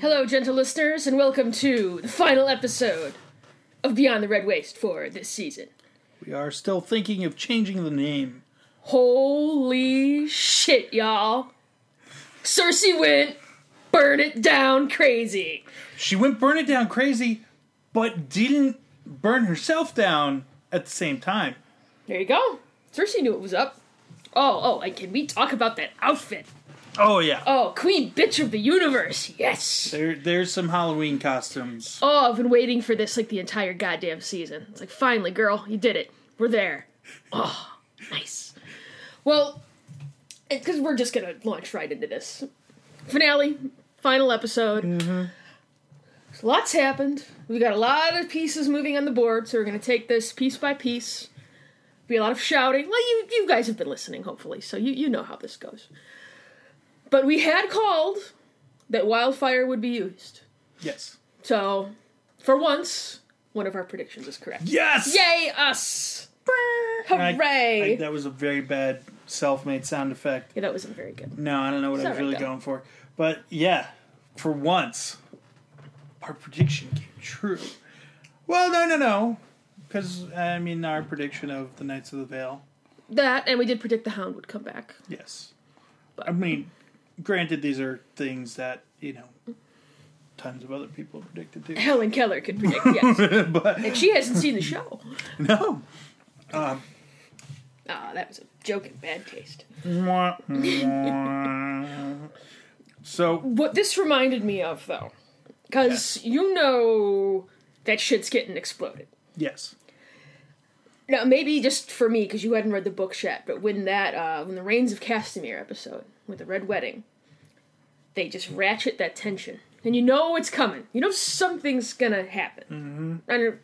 Hello, gentle listeners, and welcome to the final episode of Beyond the Red Waste for this season. We are still thinking of changing the name. Holy shit, y'all. Cersei went burn it down crazy. She went burn it down crazy, but didn't burn herself down at the same time. There you go. Cersei knew it was up. Oh, oh, and can we talk about that outfit? Oh yeah. Oh, Queen Bitch of the Universe. Yes. There there's some Halloween costumes. Oh, I've been waiting for this like the entire goddamn season. It's like, finally, girl, you did it. We're there. Oh, nice. Well, because we're just gonna launch right into this finale, final episode. Mm-hmm. Lots happened. We got a lot of pieces moving on the board, so we're gonna take this piece by piece. Be a lot of shouting. Well, you you guys have been listening, hopefully, so you you know how this goes. But we had called that wildfire would be used. Yes. So, for once, one of our predictions is correct. Yes. Yay, us! I- Hooray! I- that was a very bad self-made sound effect. yeah, that wasn't very good. No, I don't know what It's I was really going for. But yeah, for once, our prediction came true. Well, no, no, no. Because, I mean, our prediction of the Knights of the Vale. That, and we did predict the Hound would come back. Yes. but. I mean, granted, these are things that, you know, tons of other people predicted too. Helen Keller could predict, yes. but, and she hasn't seen the show. no. Um, Ah, that was a joke in bad taste. so, What this reminded me of, though, because you know that shit's getting exploded. yes. Now, maybe just for me, because you hadn't read the books yet, but when that, uh, when the Rains of Castamere episode with the Red Wedding, they just ratchet that tension, and you know it's coming. You know something's gonna happen. Mm-hmm. I don't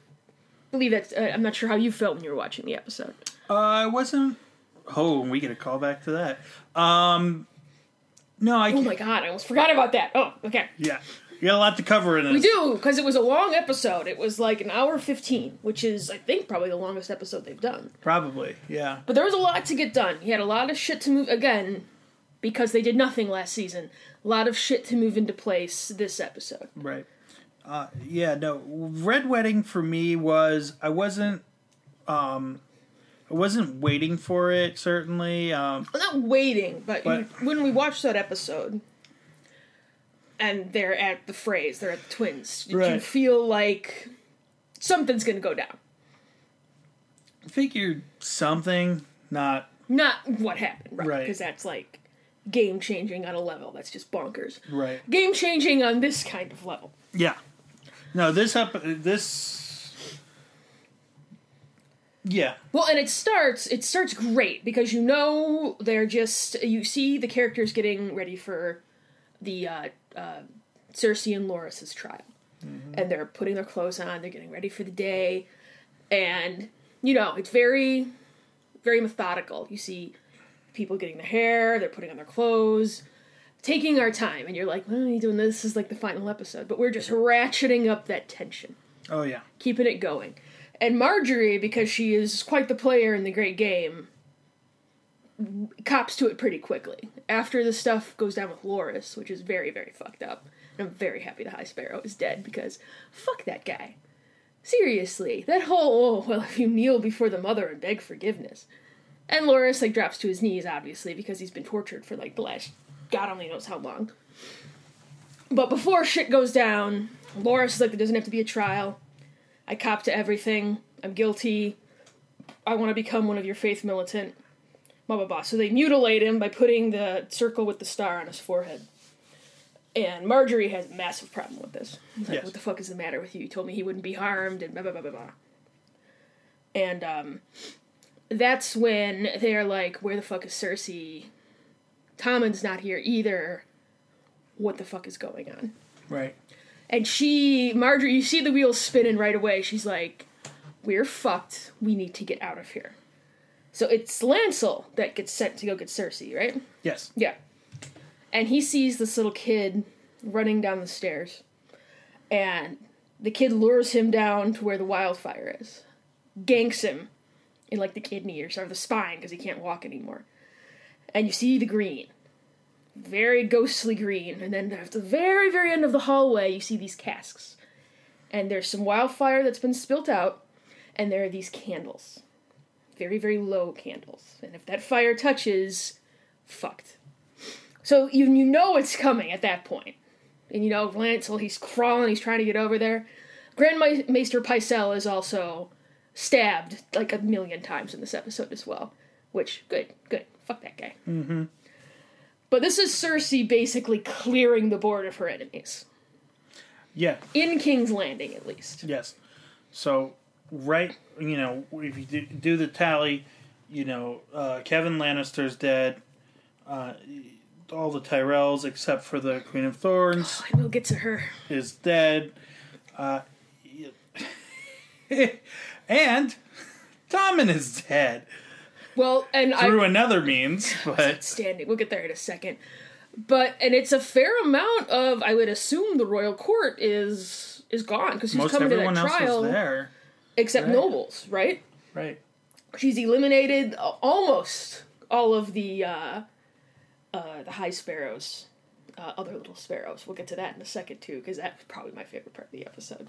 believe that. Uh, I'm not sure how you felt when you were watching the episode. Uh, I wasn't. Oh, we get a call back to that. Um, no, I. Oh my god, I almost forgot about that. Oh, okay. Yeah, you got a lot to cover in this. We do because it was a long episode. It was like an hour fifteen, which is I think probably the longest episode they've done. Probably, yeah. But there was a lot to get done. He had a lot of shit to move again because they did nothing last season. A lot of shit to move into place this episode. Right. Uh, yeah, no. Red Wedding for me was I wasn't um I wasn't waiting for it certainly. Um Well, not waiting, but, But- when we watched that episode and they're at the phrase, they're at the twins, did you Right. feel like something's gonna go down? I figured something not Not what happened, right? Right. Because that's like game changing on a level. That's just bonkers. right. Game changing on this kind of level. Yeah. No, this up this Yeah. Well, and it starts. It starts great because you know they're just. You see the characters getting ready for the uh, uh, Cersei and Loras's trial, and they're putting their clothes on. They're getting ready for the day, and you know it's very, very methodical. You see people getting their hair. They're putting on their clothes. Taking our time, and you're like, "Well, are you doing this? This is like the final episode." But we're just ratcheting up that tension Oh yeah. keeping it going. And Margaery, because she is quite the player in the great game, cops to it pretty quickly. After the stuff goes down with Loras, which is very, very fucked up. And I'm very happy the High Sparrow is dead because fuck that guy. Seriously, that whole, oh, well, if you kneel before the mother and beg forgiveness. And Loras, like, drops to his knees, obviously, because he's been tortured for, like, the last God only knows how long. But before shit goes down, Loras is like, there doesn't have to be a trial. I cop to everything. I'm guilty. I want to become one of your faith militant. Blah blah blah. So they mutilate him by putting the circle with the star on his forehead. And Margaery has a massive problem with this. Like, Yes. what the fuck is the matter with you? You told me he wouldn't be harmed, and blah blah blah blah blah. And um, that's when they're like, "Where the fuck is Cersei? Tommen's not here either. What the fuck is going on?" Right. And she, Margaery, you see the wheels spinning right away. She's like, "We're fucked. We need to get out of here." So it's Lancel that gets sent to go get Cersei, right? Yes. Yeah. And he sees this little kid running down the stairs. And the kid lures him down to where the wildfire is, ganks him in like the kidney or sort of the spine because he can't walk anymore. And you see the green. Very ghostly green. And then at the very, very end of the hallway, you see these casks. And there's some wildfire that's been spilt out. And there are these candles. Very, very low candles. And if that fire touches, fucked. So you you know it's coming at that point. And you know, Lancel, he's crawling, he's trying to get over there. Grand Ma- Maester Pycelle is also stabbed like a million times in this episode as well. Which, good, good. Fuck that guy. Mm-hmm. But this is Cersei basically clearing the board of her enemies. Yeah. In King's Landing, at least. Yes. So, right, you know, if you do, do the tally, you know, uh, Kevan Lannister's dead. Uh, all the Tyrells, except for the Queen of Thorns, And we'll get to her. is dead. Uh, and Tommen is dead Well, and I. through another means, but standing. We'll get there in a second. But and it's a fair amount of I would assume the royal court is is gone because she's coming to everyone that else trial there. except Right. nobles, right? Right. She's eliminated almost all of the uh, uh, the high sparrows, uh, other little sparrows. We'll get to that in a second too because that's probably my favorite part of the episode.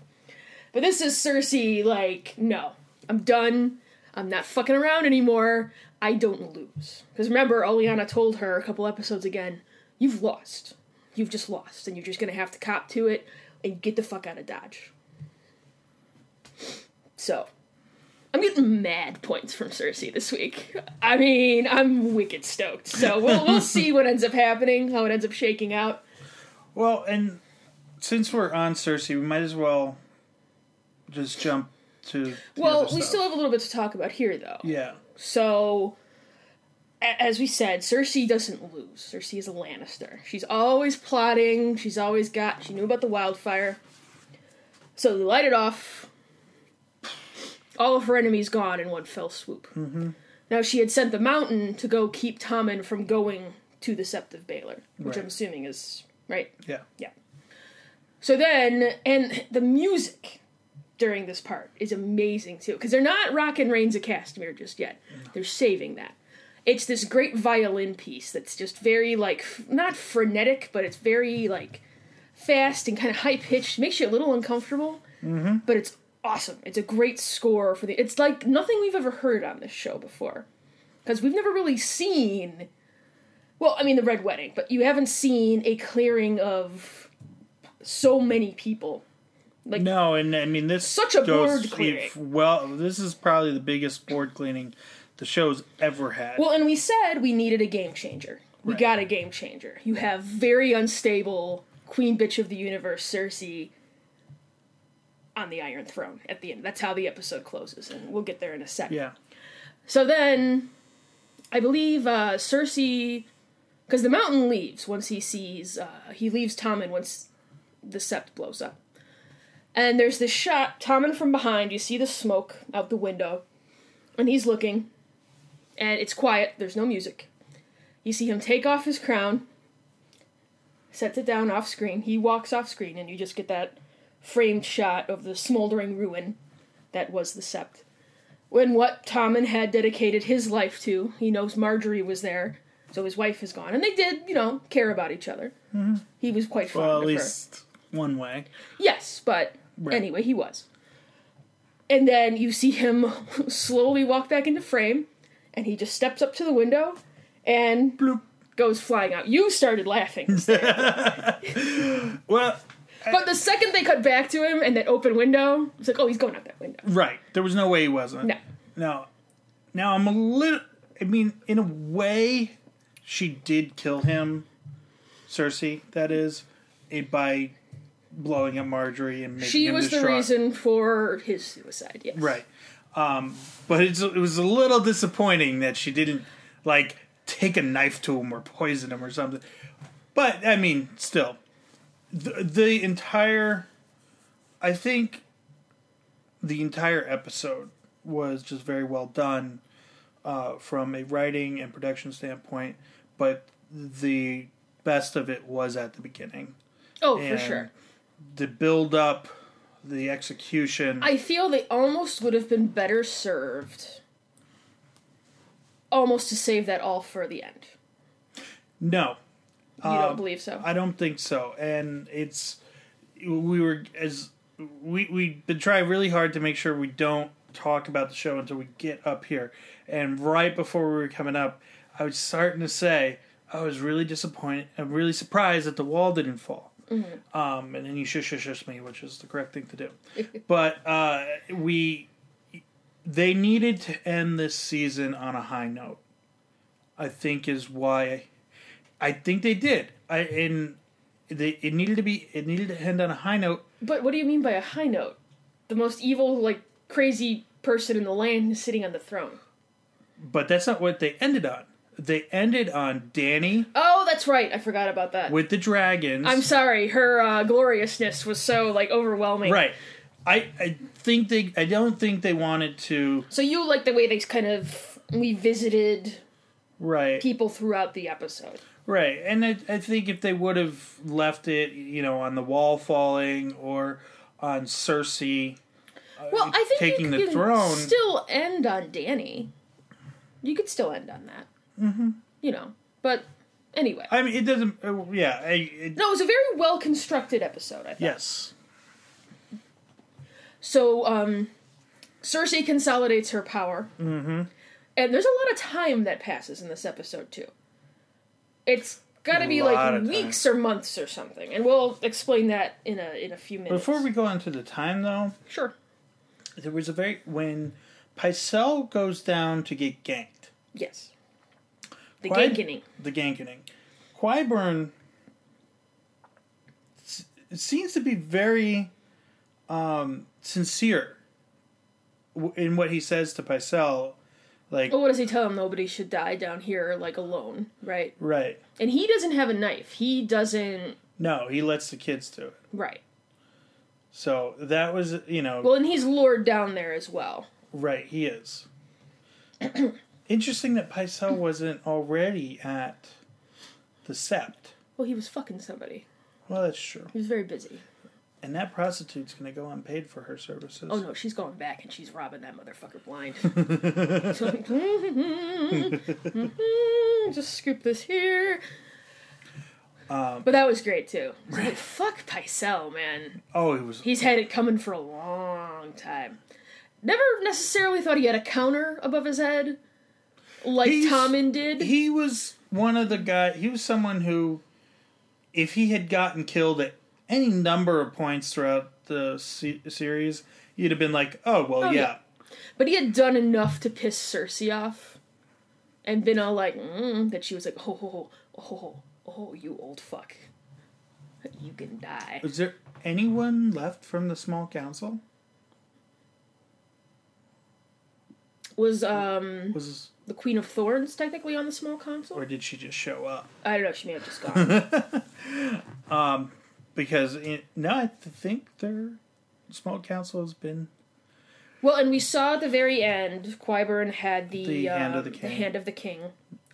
But this is Cersei like, no, I'm done. I'm not fucking around anymore. I don't lose. Because remember, Olenna told her a couple episodes again, you've lost. You've just lost, and you're just gonna have to cop to it and get the fuck out of Dodge. So, I'm getting mad points from Cersei this week. I mean, I'm wicked stoked. So we'll we'll see what ends up happening, how it ends up shaking out. Well, and since we're on Cersei, we might as well just jump to. Well, we stuff. still have a little bit to talk about here, though. Yeah. So, a- as we said, Cersei doesn't lose. Cersei is a Lannister. She's always plotting. She's always got. She knew about the wildfire. So they light it off. All of her enemies gone in one fell swoop. Mm-hmm. Now she had sent the Mountain to go keep Tommen from going to the Sept of Baelor, which I'm assuming is right. Yeah. Yeah. So then, and the music during this part is amazing too, because they're not rocking Rains of Castamere just yet. They're saving that. It's this great violin piece that's just very like f- not frenetic, but it's very like fast and kind of high pitched. Makes you a little uncomfortable, mm-hmm. but it's awesome. It's a great score for the. It's like nothing we've ever heard on this show before, because we've never really seen. Well, I mean the Red Wedding, but you haven't seen a clearing of so many people. Like No, and I mean this Such a board clearing. if- well, this is probably the biggest board cleaning the show's ever had. well, and we said we needed a game changer. We Right. got a game changer. You have very unstable Queen Bitch of the Universe Cersei on the Iron Throne at the end. That's how the episode closes, and we'll get there in a second. yeah. So then, I believe uh, Cersei, because the Mountain leaves once he sees uh, he leaves Tommen once the Sept blows up, and there's this shot Tommen from behind. You see the smoke out the window, and he's looking, and it's quiet. There's no music. You see him take off his crown, sets it down off screen. He walks off screen, and you just get that framed shot of the smoldering ruin that was the Sept when what Tommen had dedicated his life to. He knows Margaery was there, so his wife is gone, and they did, you know, care about each other. Mm-hmm. He was quite fond Well, of at her. least one way. Yes, but Right. anyway, he was. And then you see him slowly walk back into frame, and he just steps up to the window and Bloop. goes flying out. You started laughing. Well, but the second they cut back to him and that open window, it's like, oh, he's going out that window. right. There was no way he wasn't. No. Now, now I'm a little. I mean, in a way, she did kill him, Cersei. That is, eh, by blowing up Margaery and making She was the reason for his suicide, yes. Right. Um, but it's, it was a little disappointing that she didn't like take a knife to him or poison him or something. But I mean, still, the, the entire, I think, the entire episode was just very well done. uh, from a writing and production standpoint, but the best of it was at the beginning. Oh, And for sure. The build up, the execution. I feel they almost would have been better served almost to save that all for the end. no, You Um, don't believe so? I don't think so. And it's we were as we we've been trying really hard to make sure we don't talk about the show until we get up here. And right before we were coming up, I was starting to say I was really disappointed. I'm really surprised that the wall didn't fall. Um, and then you shush shush shush me, which is the correct thing to do. but uh, we they needed to end this season on a high note. I think is why I think they did. I and they it needed to be it needed to end on a high note. But what do you mean by a high note? The most evil, like, crazy person in the land is sitting on the throne. But that's not what they ended on. They ended on Dany Oh, that's right. I forgot about that. with the dragons. I'm sorry. Her uh, gloriousness was so, like, overwhelming. right. I I think they I don't think they wanted to So you like the way they kind of revisited right people throughout the episode. right and I, I think if they would have left it you know on the wall falling or on Cersei uh, Well, I think taking you the throne still end on Dany. You could still end on that. Mm-hmm. You know, but anyway. I mean it doesn't uh, yeah I, it, no, it was a very well constructed episode. I thought. yes So, um, Cersei consolidates her power. Mm-hmm. And there's a lot of time that passes in this episode, too. It's got to be lot like of weeks or months or something. And we'll explain that in a in a few minutes. before we go into the time though Sure. there was a very when Pycelle goes down to get ganked Yes. The Why- gankening. the gankening. Qyburn s- seems to be very um, sincere w- in what he says to Pycelle. Like, Well, what does he tell him? Nobody should die down here, like, alone, right? right. And he doesn't have a knife. He doesn't... No, he lets the kids do it. Right. So that was, you know, Well, and he's lured down there as well. right, he is. Interesting that Pycelle wasn't already at the Sept. Well, he was fucking somebody. Well, that's true. He was very busy. And that prostitute's going to go unpaid for her services. Oh no, she's going back and she's robbing that motherfucker blind. So, Just scoop this here. Um, but that was great too. Was Like, fuck Pycelle, man. Oh, he was. He's had it coming for a long time. Never necessarily thought he had a counter above his head, like Tommen did. he was one of the guy. He was someone who, if he had gotten killed at any number of points throughout the se- series, you'd have been like, "Oh well, Oh, yeah. yeah. But he had done enough to piss Cersei off, and been all like, mm, that she was like, oh, oh, oh, oh, oh, you old fuck, you can die. Is there anyone left from the small council? Was um Was the Queen of Thorns technically on the small console? or did she just show up? I don't know. She may have just gone. Because it, no, I think their small council has been well, and we saw at the very end, Qyburn had the, The uh, Hand of the King. Hand of the King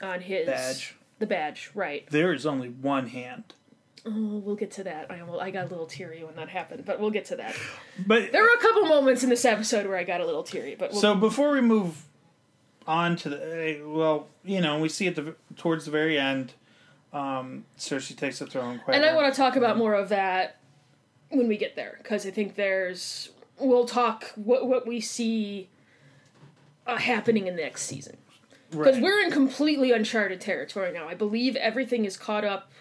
on his badge. The badge, right? There is only one hand, Oh, we'll get to that. I almost, I got a little teary when that happened, but we'll get to that. but There were a couple moments in this episode where I got a little teary, but we'll, So before we move on to the uh, well, you know, we see at the towards the very end, um, Cersei takes the throne. Quite and I want to talk about more of that when we get there because I think there's we'll talk what what we see uh, happening in the next season because Right. we're in completely uncharted territory now. I believe everything is caught up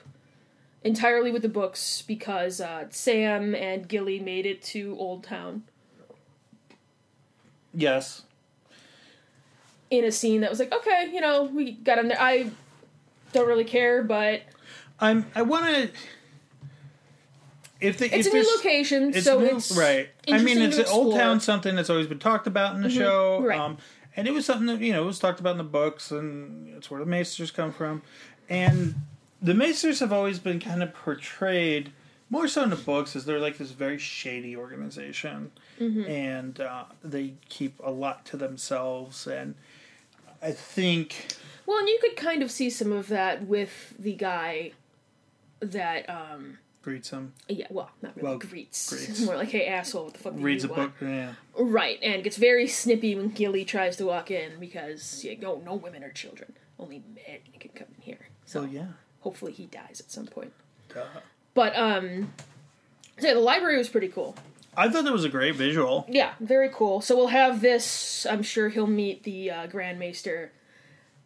entirely with the books because uh, Sam and Gilly made it to Oldtown yes, in a scene that was like, okay, you know, we got in there. I don't really care, but I'm. I want to. If they, it's if a new location, It's so new- it's right. I mean, it's an old. Mm-hmm. town something that's always been talked about in the show. right. Um, and it was something that you know it was talked about in the books, and it's where the Maesters come from. And the Maesters have always been kind of portrayed more so in the books as they're like this very shady organization, Mm-hmm. and uh, they keep a lot to themselves. And I think Well, and you could kind of see some of that with the guy that, um, greets him, yeah, well, not really Well, greets. greets. More like, hey, asshole, what the fuck do reads a you book. Yeah, Right, and gets very snippy when Gilly tries to walk in because, yeah, no, no women are children. Only men can come in here. So so yeah. hopefully he dies at some point. Duh. But, um, so yeah, the library was pretty cool. I thought that was a great visual. Yeah, very cool. So we'll have this. I'm sure he'll meet the uh, Grand Maester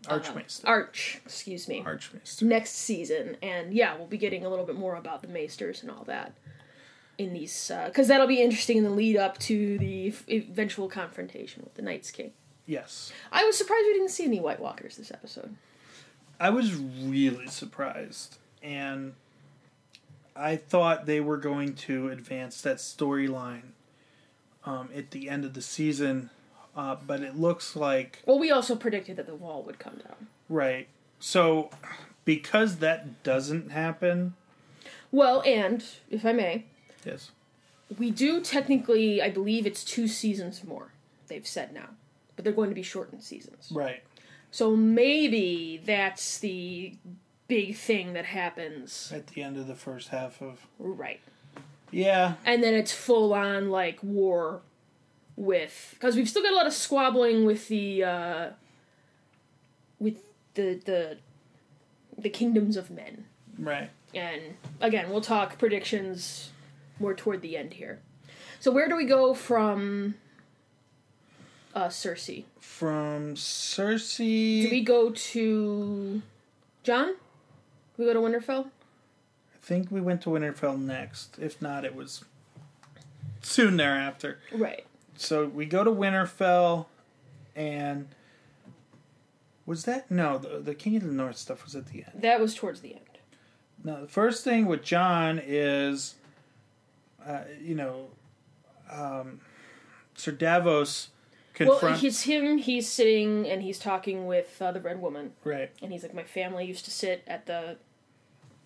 Archmaester. Arch. Excuse me. Archmaester. Next season, and yeah, we'll be getting a little bit more about the Maesters and all that in these because that'll be interesting in the lead up to the f- eventual confrontation with the Night's King. Yes. I was surprised we didn't see any White Walkers this episode. I was really surprised, and I thought they were going to advance that storyline um, at the end of the season, uh, but it looks like Well, we also predicted that the wall would come down. right. So, because that doesn't happen, Well, and if I may, yes, we do technically, I believe it's two seasons more. They've said now, but they're going to be shortened seasons. right, So maybe that's the big thing that happens. at the end of the first half of Right. yeah, And then it's full on like war with because we've still got a lot of squabbling with the uh with the the the kingdoms of men. right. And again, we'll talk predictions more toward the end here. So where do we go from uh Cersei? From Cersei, Do we go to Jon? We go to Winterfell? I think we went to Winterfell next. If not, it was soon thereafter. Right. So we go to Winterfell, and was that no? The, the King of the North stuff was at the end. That was towards the end. Now, the first thing with Jon is, uh, you know, um, Sir Davos Well, confronts it's him. He's sitting and he's talking with uh, the Red Woman, right, and he's like, "My family used to sit at the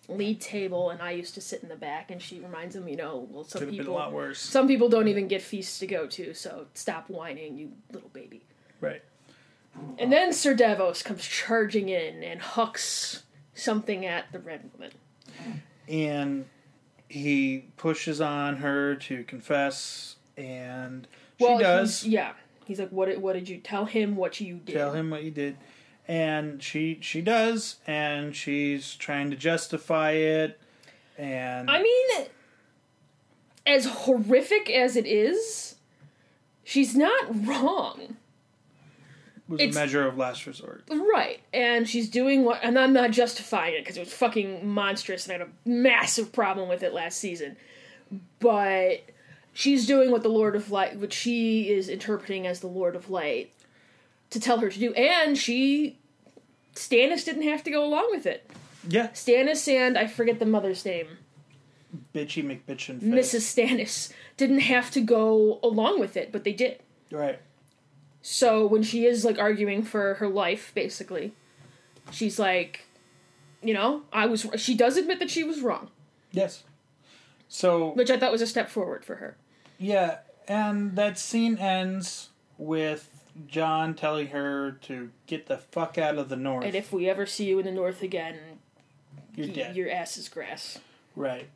lead table, and I used to sit in the back." And she reminds him, you know, well, some could been a people, lot worse. some people don't even get feasts to go to, so stop whining, you little baby. Right, And then Sir Davos comes charging in and hucks something at the Red Woman. and he pushes on her to confess, and she Well, does. he's- yeah. He's like, "What? What did you tell him? What you did?" tell him what you did and she she does and she's trying to justify it and I mean, as horrific as it is, she's not wrong. was it's- a measure of last resort Right. And she's doing what. And I'm not justifying it because it was fucking monstrous and I had a massive problem with it last season. But she's doing what the Lord of Light, what she is interpreting as the Lord of Light, to tell her to do. And she. Stannis didn't have to go along with it. yeah Stannis and I forget the mother's name. bitchy mcbitchin. Mrs. Stannis didn't have to go along with it, but they did. right So when she is like arguing for her life, basically, she's like, you know, I was. She does admit that she was wrong, yes so which I thought was a step forward for her. yeah and that scene ends with jon telling her to get the fuck out of the north And if we ever see you in the north again, you're y- dead your ass is grass. Right.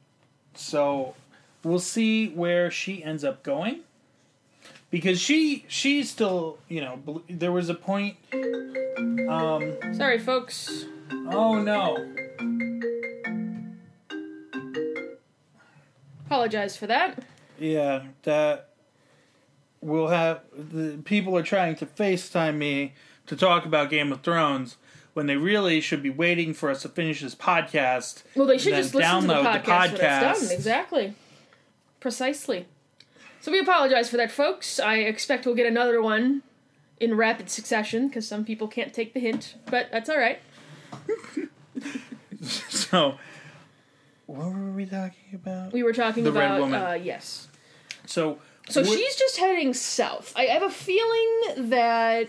So we'll see where she ends up going. Because she she's still, you know, bel- there was a point um Sorry, folks. oh no. Apologize for that. Yeah, that we'll have the people are trying to FaceTime me to talk about Game of Thrones when they really should be waiting for us to finish this podcast. Well, they should just listen to the download podcast, the when it's podcast. done. Exactly. Precisely. So we apologize for that, folks. I expect we'll get another one in rapid succession because some people can't take the hint, but that's all right. So what were we talking about? We were talking The Red about Woman. uh, yes. So So she's just heading south. I have a feeling that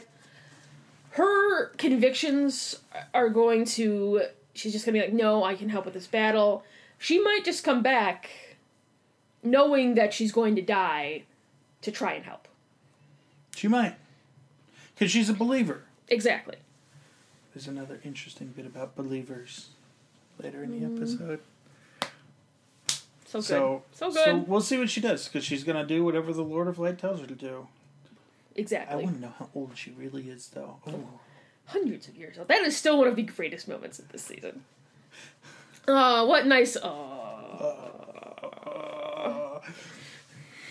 her convictions are going to. She's just gonna be like, no, I can help with this battle. She might just come back knowing that she's going to die to try and help. She might. Because she's a believer. Exactly. There's another interesting bit about believers later in the Mm. episode. So good. So, So, good. So we'll see what she does because she's gonna do whatever the Lord of Light tells her to do. Exactly. I want to know how old she really is, though. Oh, Hundreds of years old. That is still one of the greatest moments of this season. Oh, what nice. Oh.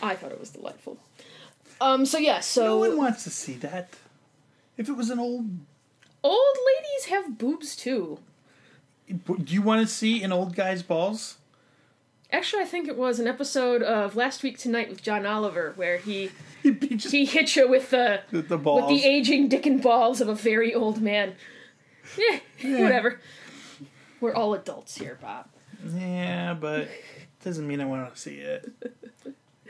I thought it was delightful. Um. So yeah. So no one wants to see that. If it was an old, old ladies have boobs too. do you want to see an old guy's balls? Actually, I think it was an episode of Last Week Tonight with John Oliver where he He'd just he hit you with the with the with the aging dick and balls of a very old man. Yeah, whatever. We're all adults here, Bob. Yeah, but doesn't mean I want to see it.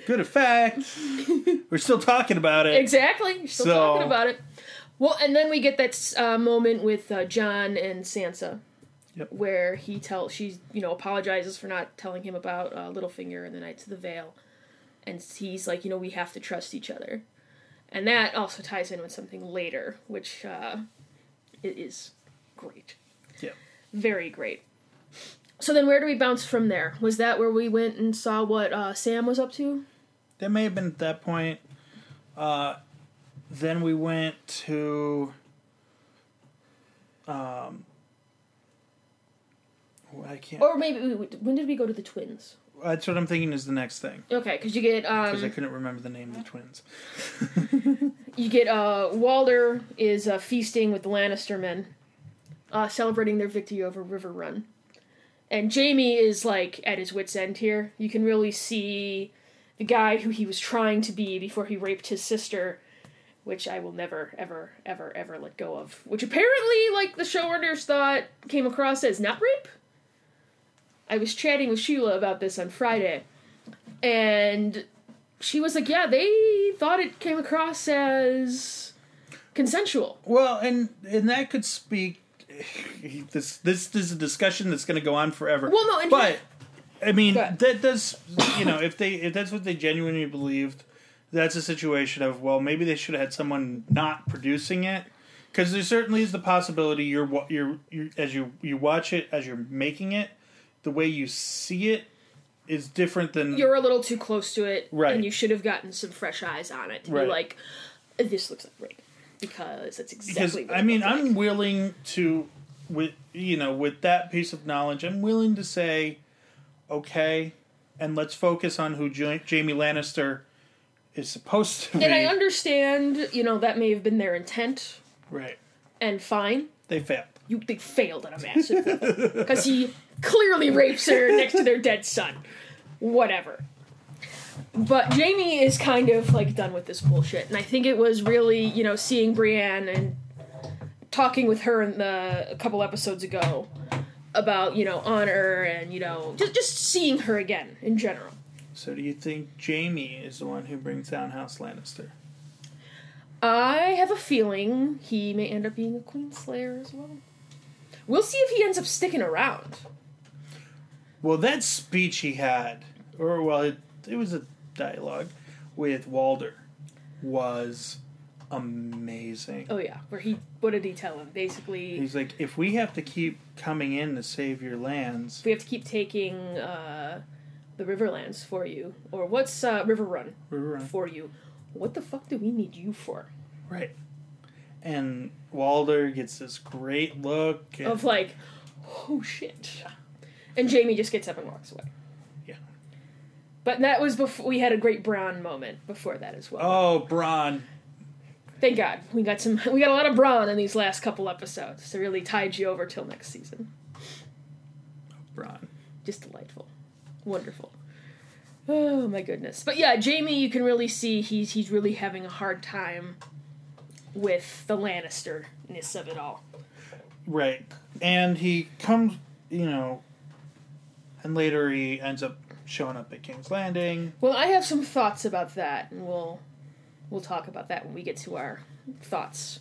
Good effect. We're still talking about it. Exactly. You're still So- talking about it. Well, and then we get that uh, moment with uh, Jon and Sansa, Yep. where he tells she you know apologizes for not telling him about uh, Littlefinger and the Knights of the Vale, and he's like, you know, we have to trust each other, and that also ties in with something later, which uh, it is great. Yeah. Very great. So then, where do we bounce from there? Was that where we went and saw what uh, Sam was up to? That may have been at that point. Uh, then we went to. Um, I can't. Or maybe when did we go to the twins? That's what I'm thinking is the next thing Okay, because you get because I um, couldn't remember the name of the twins. you get uh, Walder is uh, feasting with the Lannister men, uh, celebrating their victory over Riverrun, and Jaime is like at his wits' end here. You can really see the guy who he was trying to be before he raped his sister, which I will never, ever, ever, ever let go of. Which apparently, like the showrunners thought, came across as not rape. I was chatting with Sheila about this on Friday, and she was like, "Yeah, they thought it came across as consensual." Well, and and that could speak. This this is a discussion that's going to go on forever. Well, no, and but I mean that does you know if they if that's what they genuinely believed, that's a situation of well maybe they should have had someone not producing it because there certainly is the possibility you're you're you as you you watch it as you're making it, the way you see it is different than You're a little too close to it, Right. And you should have gotten some fresh eyes on it to Right. be like, "This looks like rape," because that's because exactly. what I mean I'm like. willing to with you know with that piece of knowledge I'm willing to say okay and let's focus on who ja- Jaime Lannister is supposed to be and I understand, you know, that may have been their intent, right and fine. they failed You they failed on a massive because he clearly rapes her next to their dead son. Whatever. But Jaime is kind of like done with this bullshit, and I think it was really you know seeing Brienne and talking with her in the a couple episodes ago about you know honor and you know just just seeing her again in general. so do you think Jaime is the one who brings down House Lannister I have a feeling he may end up being a Queen Slayer as well. We'll see if he ends up sticking around. Well that speech he had or well it, it was a dialogue with Walder was amazing Oh yeah, where he what did he tell him? Basically, he's like if we have to keep coming in to save your lands we have to keep taking uh, the Riverlands for you, or what's uh, Riverrun River Run. for you? What the fuck do we need you for? Right. And Walder gets this great look. Of like, oh shit, and Jaime just gets up and walks away. Yeah. But that was before we had a great Bronn moment before that as well. oh, Bronn. Thank God we got some. We got a lot of Bronn in these last couple episodes to really tide you over till next season. Bronn. just delightful, wonderful. Oh my goodness! But yeah, Jamie, you can really see he's he's really having a hard time with the Lannister-ness of it all. Right. And he comes, you know, and later he ends up showing up at King's Landing. Well, I have some thoughts about that, and we'll we'll talk about that when we get to our thoughts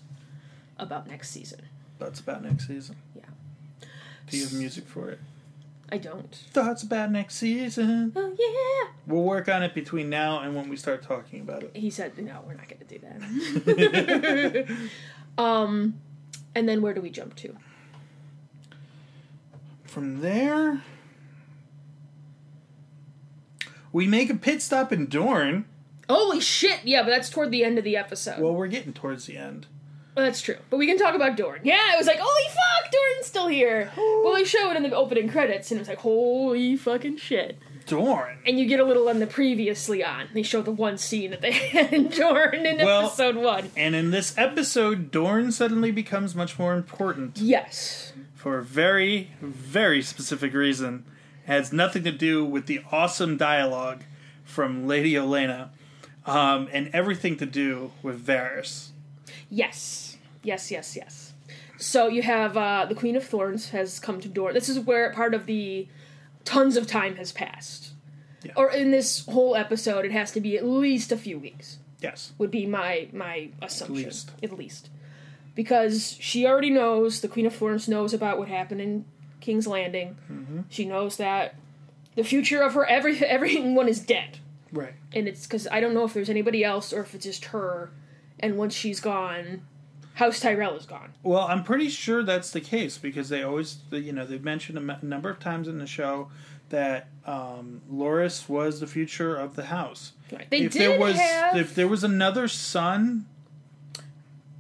about next season. That's about next season. Yeah. Do you have music for it? I don't. Thoughts about next season. Oh yeah. We'll work on it between now and when we start talking about it. He said, "No, we're not going to do that." Um, and then where do we jump to? From there, we make a pit stop in Dorne. Holy shit! Yeah, but that's toward the end of the episode. Well, we're getting towards the end. Well, that's true. But we can talk about Dorne. Yeah, it was like, holy fuck, Dorne's still here. well, they show it in the opening credits, and it was like, holy fucking shit. Dorne. And you get a little on the previously on. They show the one scene that they had in Dorne in Well- episode one. And in this episode, Dorne suddenly becomes much more important Yes. for a very, very specific reason. Has nothing to do with the awesome dialogue from Lady Olenna, um, and everything to do with Varys. Yes. Yes, yes, yes. So you have uh, the Queen of Thorns has come to Dorne. This is where part of the tons of time has passed. Yeah. Or in this whole episode, it has to be at least a few weeks. Yes. would be my my assumption least. at least because she already knows the queen of thorns knows about what happened in king's landing Mm-hmm. she knows that the future of her every everyone is dead Right. and it's because i don't know if there's anybody else or if it's just her and once she's gone house tyrell is gone Well, I'm pretty sure that's the case because they always, you know, they've mentioned a number of times in the show that um, Loras was the future of the house. right. they if did there was, have if there was another son,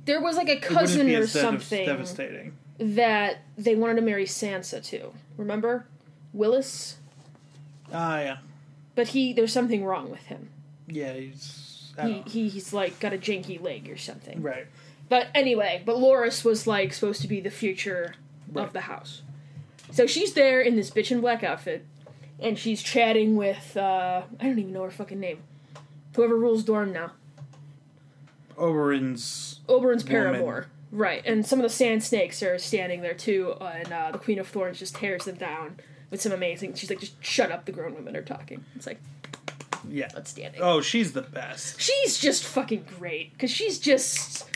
there was like a cousin or dev- something devastating. That they wanted to marry sansa to remember willas Ah, yeah, but he there's something wrong with him yeah. He's he, he he's like got a janky leg or something. right. But anyway, but Loras was like supposed to be the future Right. of the house. So she's there in this bitch in black outfit, and she's chatting with uh I don't even know her fucking name. Whoever rules Dorne now. Oberyn's Oberyn's Woman. paramour. Right, and some of the sand snakes are standing there too, and uh, the Queen of Thorns just tears them down with some amazing. She's like, just shut up, the grown women are talking. It's like, yeah. outstanding. Oh, she's the best. she's just fucking great because she's just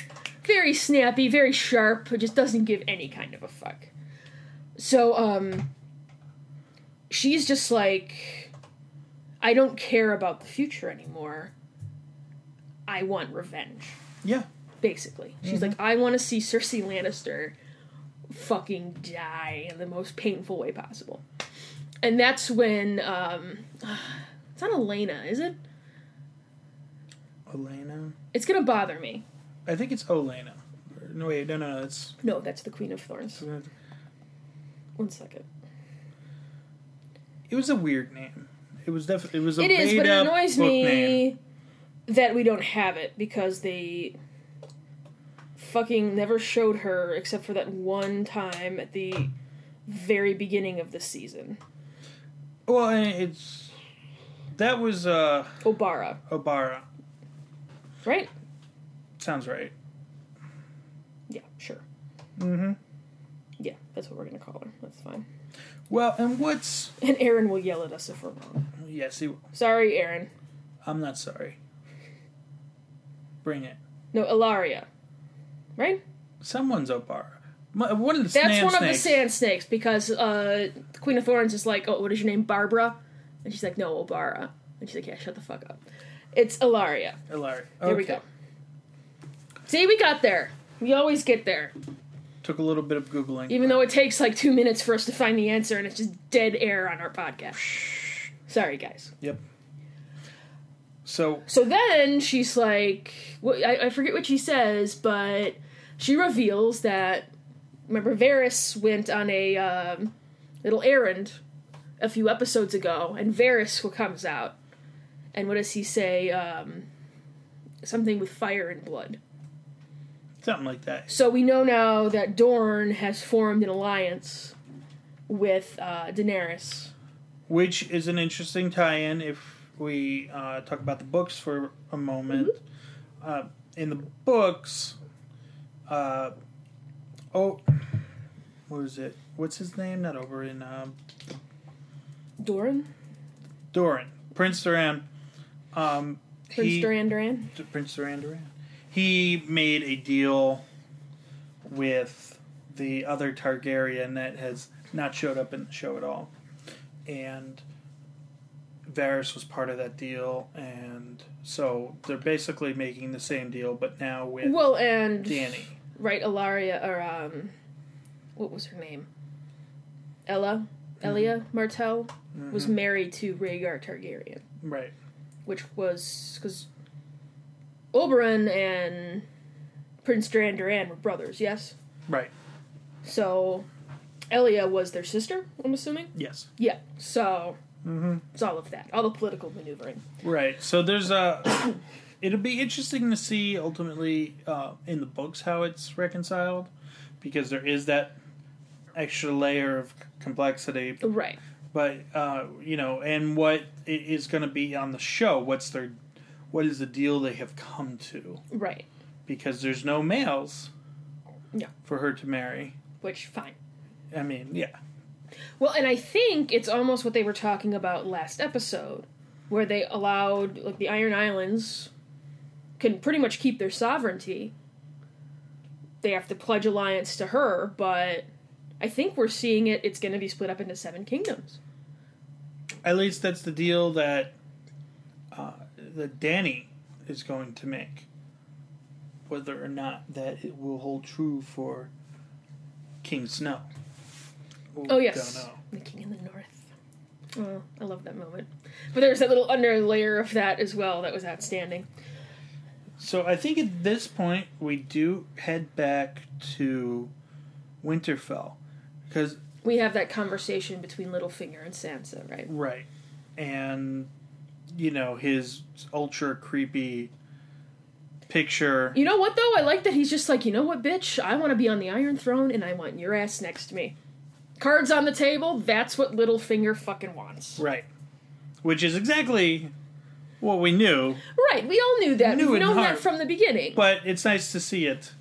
very snappy, very sharp, but just doesn't give any kind of a fuck. So, um, she's just like, I don't care about the future anymore. I want revenge, Yeah. Basically. She's like, I want to see Cersei Lannister fucking die in the most painful way possible. And that's when, um, it's not Elena, is it? Elena. It's gonna bother me. I think it's Olenna. No, wait, no, no, it's. No, that's the Queen of Thorns. One second. It was a weird name. It was definitely. It was a It is, but it annoys me name. that we don't have it because they fucking never showed her except for that one time at the very beginning of the season. Well, it's that was uh Obara, Obara. right? Sounds right. Yeah, sure. Mm-hmm. Yeah, that's what we're gonna call her. That's fine. Well, and what's And Aaron will yell at us if we're wrong. yes, he, will. Sorry, Aaron. I'm not sorry. Bring it. No, Ellaria. Right? Someone's Obara. M- One of the That's one of the snakes. sand snakes because uh, the Queen of Thorns is like, oh, what is your name, Barbara? And she's like, no, Obara. And she's like, yeah, shut the fuck up. It's Ellaria. Hilarious. There we go. See, we got there. We always get there, Took a little bit of googling. even though it takes like two minutes for us to find the answer, and it's just dead air on our podcast. Sorry, guys. Yep. So So then she's like, wh- I, I forget what she says, but she reveals that remember Varys went on a um, little errand a few episodes ago, and Varys comes out, and what does he say? Um, something with fire and blood. something like that. So we know now that Dorne has formed an alliance with uh, Daenerys. Which is an interesting tie-in if we uh, talk about the books for a moment. Mm-hmm. Uh, in the books, uh, oh, what was it? What's his name? Not over in um, Doran? Doran, Prince Duran. Um, Prince he, Duran Duran? Prince Duran Duran. He made a deal with the other Targaryen that has not showed up in the show at all, and Varys was part of that deal, and so they're basically making the same deal, but now with Well, and Dany. right? Ellaria or um, what was her name? Ella, Elia Martell was married to Rhaegar Targaryen, Right. which was because Oberyn and Prince Duran Duran were brothers. Yes, Right. so Elia was their sister. I'm assuming. Yes. Yeah. So Mm-hmm. it's all of that, all the political maneuvering. Right. So there's a. It'll be interesting to see ultimately uh, in the books how it's reconciled, because there is that extra layer of complexity. Right. But uh, you know, and what i- going to be on the show? What's their, what is the deal they have come to? Right. Because there's no males. Yeah. For her to marry. Which fine. I mean, yeah. Well, and I think it's almost what they were talking about last episode, where they allowed like the Iron Islands can pretty much keep their sovereignty. They have to pledge alliance to her, but I think we're seeing it. It's going to be split up into seven kingdoms. At least that's the deal that uh, that Dany is going to make. Whether or not that it will hold true for King Snow. Oh yes, the King in the North. Oh, I love that moment. But there's that little under layer of that as well that was outstanding. So I think at this point we do head back to Winterfell because We have that conversation between Littlefinger and Sansa, right? right, and you know his ultra creepy picture. You know what though? I like that he's just like, you know what, bitch? I want to be on the Iron Throne, and I want your ass next to me. Cards on the table. That's what Littlefinger fucking wants. Right. Which is exactly what we knew, Right. We all knew that. Knew We've known that from the beginning. but it's nice to see it.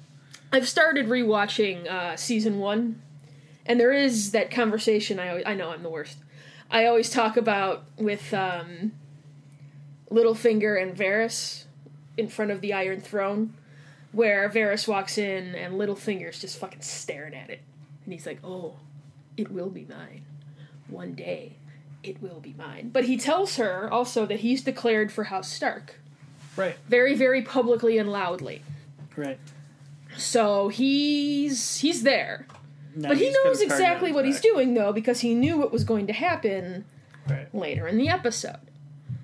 I've started rewatching uh, season one, and there is that conversation. I always, I know I'm the worst. I always talk about with um, Littlefinger and Varys in front of the Iron Throne, where Varys walks in and Littlefinger's just fucking staring at it, and he's like, "Oh, it will be mine, one day." It will be mine. But he tells her also that he's declared for House Stark. Right. Very, very publicly and loudly. Right. So he's he's there. Now But he knows a target on exactly what he's doing though because he knew what was going to happen Right. later in the episode.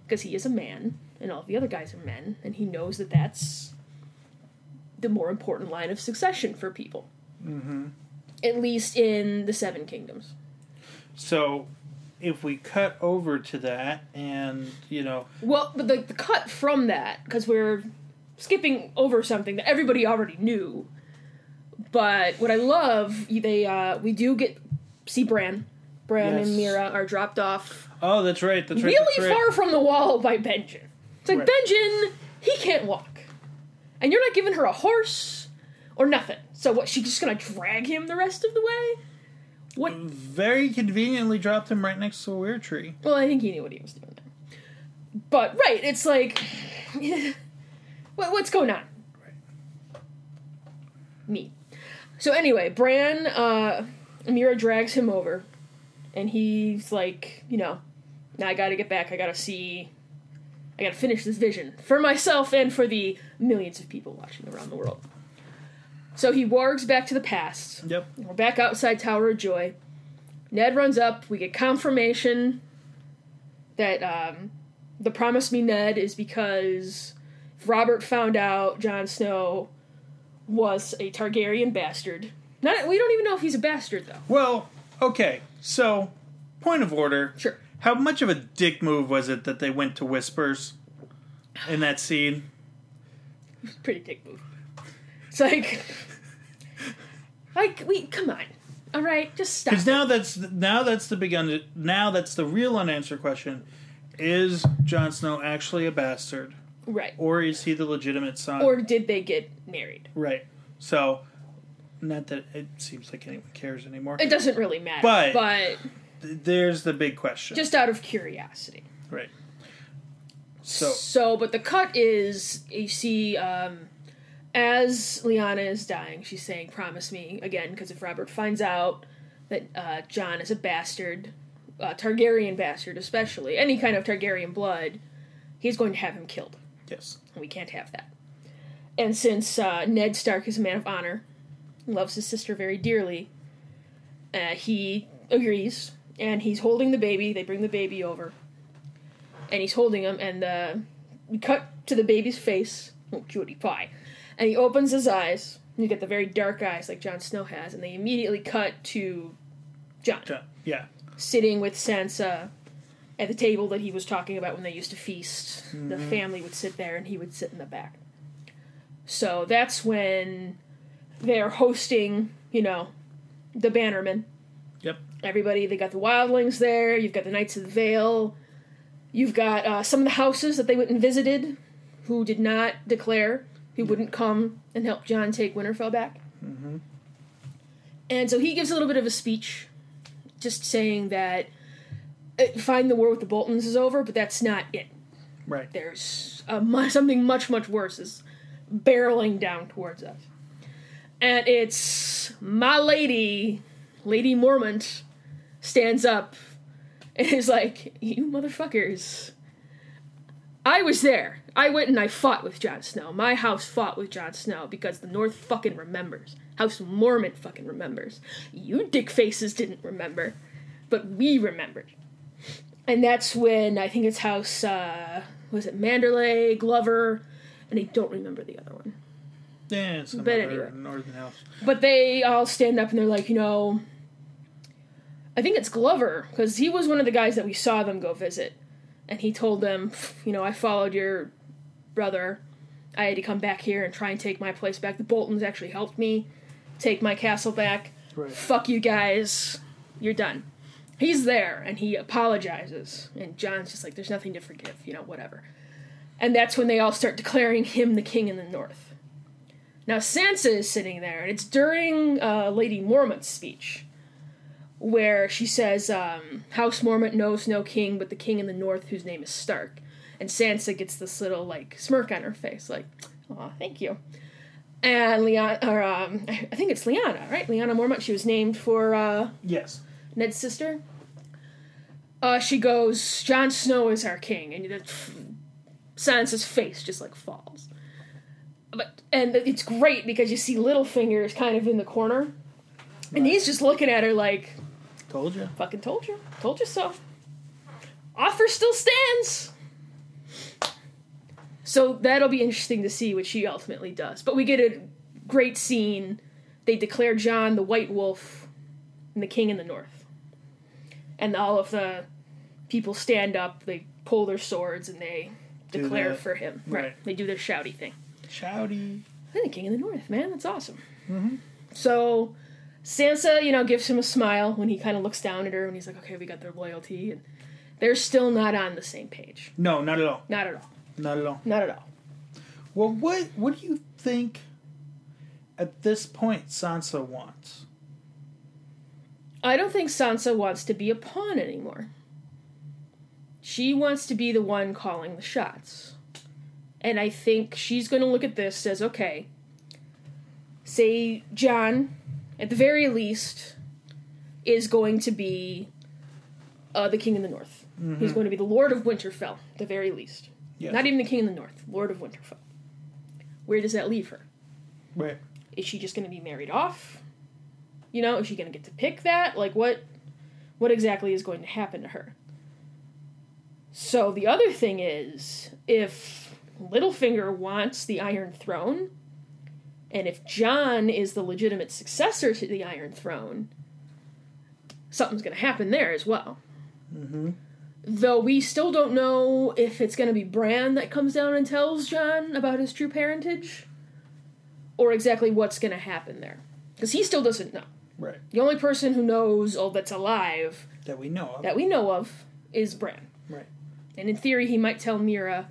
Because he is a man and all the other guys are men and he knows that that's the more important line of succession for people. Mm-hmm. At least in the Seven Kingdoms. So, if we cut over to that, and you know, Well, but the, the cut from that because we're skipping over something that everybody already knew. But what I love, they uh, we do get see Bran. Bran and Meera are dropped off oh, that's right. That's right. really that's right. far from the wall by Benjen. It's like Right. Benjen, he can't walk, and you're not giving her a horse or nothing. So what? She's just gonna drag him the rest of the way? What? Very conveniently dropped him right next to a weird tree. Well, I think he knew what he was doing. There. But right, it's like, what, what's going on? Me. So anyway, Bran, uh, Meera drags him over, and he's like, you know, now I gotta get back. I gotta see. I gotta finish this vision for myself and for the millions of people watching around the world. So he wargs back to the past. Yep. We're back outside Tower of Joy. Ned runs up. We get confirmation that um, the promise me Ned is because Robert found out Jon Snow was a Targaryen bastard. Not we don't even know if he's a bastard though. Well, okay. So, point of order. Sure. How much of a dick move was it that they went to whispers in that scene? Pretty dick move. It's like, like we come on, all right, just stop. Because now that's now that's the big un- now that's the real unanswered question: Is Jon Snow actually a bastard, Right. or is he the legitimate son? Or did they get married? right. So, not that it seems like anyone cares anymore. It doesn't really matter. But- but Th- There's the big question. just out of curiosity. right. So So, but the cut is you see, um, as Lyanna is dying, she's saying, "Promise me again," because if Robert finds out that uh, Jon is a bastard, uh, Targaryen bastard especially, any kind of Targaryen blood, he's going to have him killed, yes, we can't have that. And since uh, Ned Stark is a man of honor, loves his sister very dearly. Uh, he agrees, and he's holding the baby. They bring the baby over, and he's holding him, and uh, we cut to the baby's face. Oh, cutie pie. And he opens his eyes. And you get the very dark eyes like Jon Snow has, and they immediately cut to Jon Yeah. sitting with Sansa at the table that he was talking about when they used to feast. The family would sit there and he would sit in the back. So that's when they're hosting, you know, the Bannermen. Yep. Everybody, they got the Wildlings there, you've got the Knights of the Vale, you've got uh, some of the houses that they went and visited who did not declare, who wouldn't come and help Jon take Winterfell back. And so he gives a little bit of a speech, just saying that uh, find the war with the Boltons is over, but that's not it. Right. There's mu- something much, much worse is barreling down towards us. And it's my lady, Lady Mormont, stands up and is like, You motherfuckers. I was there. I went and I fought with Jon Snow. My house fought with Jon Snow because the North fucking remembers. House Mormont fucking remembers. You dick faces didn't remember, but we remembered. And that's when I think it's House, uh, was it Manderley, Glover, and I don't remember the other one. Yeah, some But anyway. northern house. But they all stand up and they're like, you know, I think it's Glover because he was one of the guys that we saw them go visit, and he told them, you know, I followed your brother. I had to come back here and try and take my place back. The Boltons actually helped me take my castle back. Right. Fuck you guys. You're done. He's there and he apologizes, and Jon's just like, there's nothing to forgive, you know, whatever. And that's when they all start declaring him the king in the north. Now Sansa is sitting there, and it's during uh, Lady Mormont's speech, where she says, um, "House Mormont knows no king but the king in the north, whose name is Stark." And Sansa gets this little like smirk on her face, like, "Oh, thank you." And Leon, or um, I think it's Lyanna, right? Lyanna Mormont. She was named for uh, Yes. Ned's sister. Uh, she goes, "Jon Snow is our king," and the, Sansa's face just like falls. But and it's great because you see Littlefinger is kind of in the corner, and he's just looking at her like, Told you. "Fucking told you, told you so." Offer still stands. So that'll be interesting to see what she ultimately does. But we get a great scene. They declare Jon the White Wolf and the King in the North. And all of the people stand up, they pull their swords, and they Do declare for him. Right. right. They do their shouty thing. Shouty. I'm the King in the North, man. That's awesome. Mm-hmm. So Sansa, you know, gives him a smile when he kind of looks down at her, and he's like, "Okay, we got their loyalty," and they're still not on the same page. No, not at all. Not at all. Not at all. Not at all. Well, what what do you think at this point Sansa wants? I don't think Sansa wants to be a pawn anymore. She wants to be the one calling the shots. And I think she's going to look at this as okay, say Jon, at the very least, is going to be uh, the king in the north. He's going to be the Lord of Winterfell, at the very least. Yes. Not even the king in the north, Lord of Winterfell. Where does that leave her? Right. is she just going to be married off? You know, is she going to get to pick that? Like what what exactly is going to happen to her? So the other thing is if Littlefinger wants the Iron Throne and if Jon is the legitimate successor to the Iron Throne, something's going to happen there as well. Mm-hmm. Though we still don't know if it's going to be Bran that comes down and tells Jon about his true parentage, or exactly what's going to happen there. Because he still doesn't know. Right. The only person who knows all that's alive That we know of. that we know of is Bran. Right. And in theory, he might tell Meera.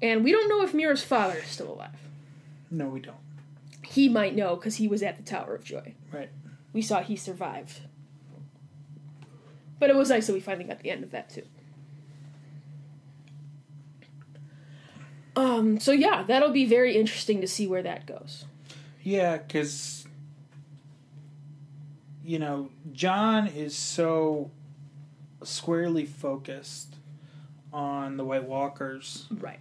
And we don't know if Meera's father is still alive. No, we don't. He might know because he was at the Tower of Joy. Right. We saw he survived. But it was nice that we finally got the end of that too. Um, so yeah, that'll be very interesting to see where that goes. Yeah, because you know Jon is so squarely focused on the White Walkers, Right.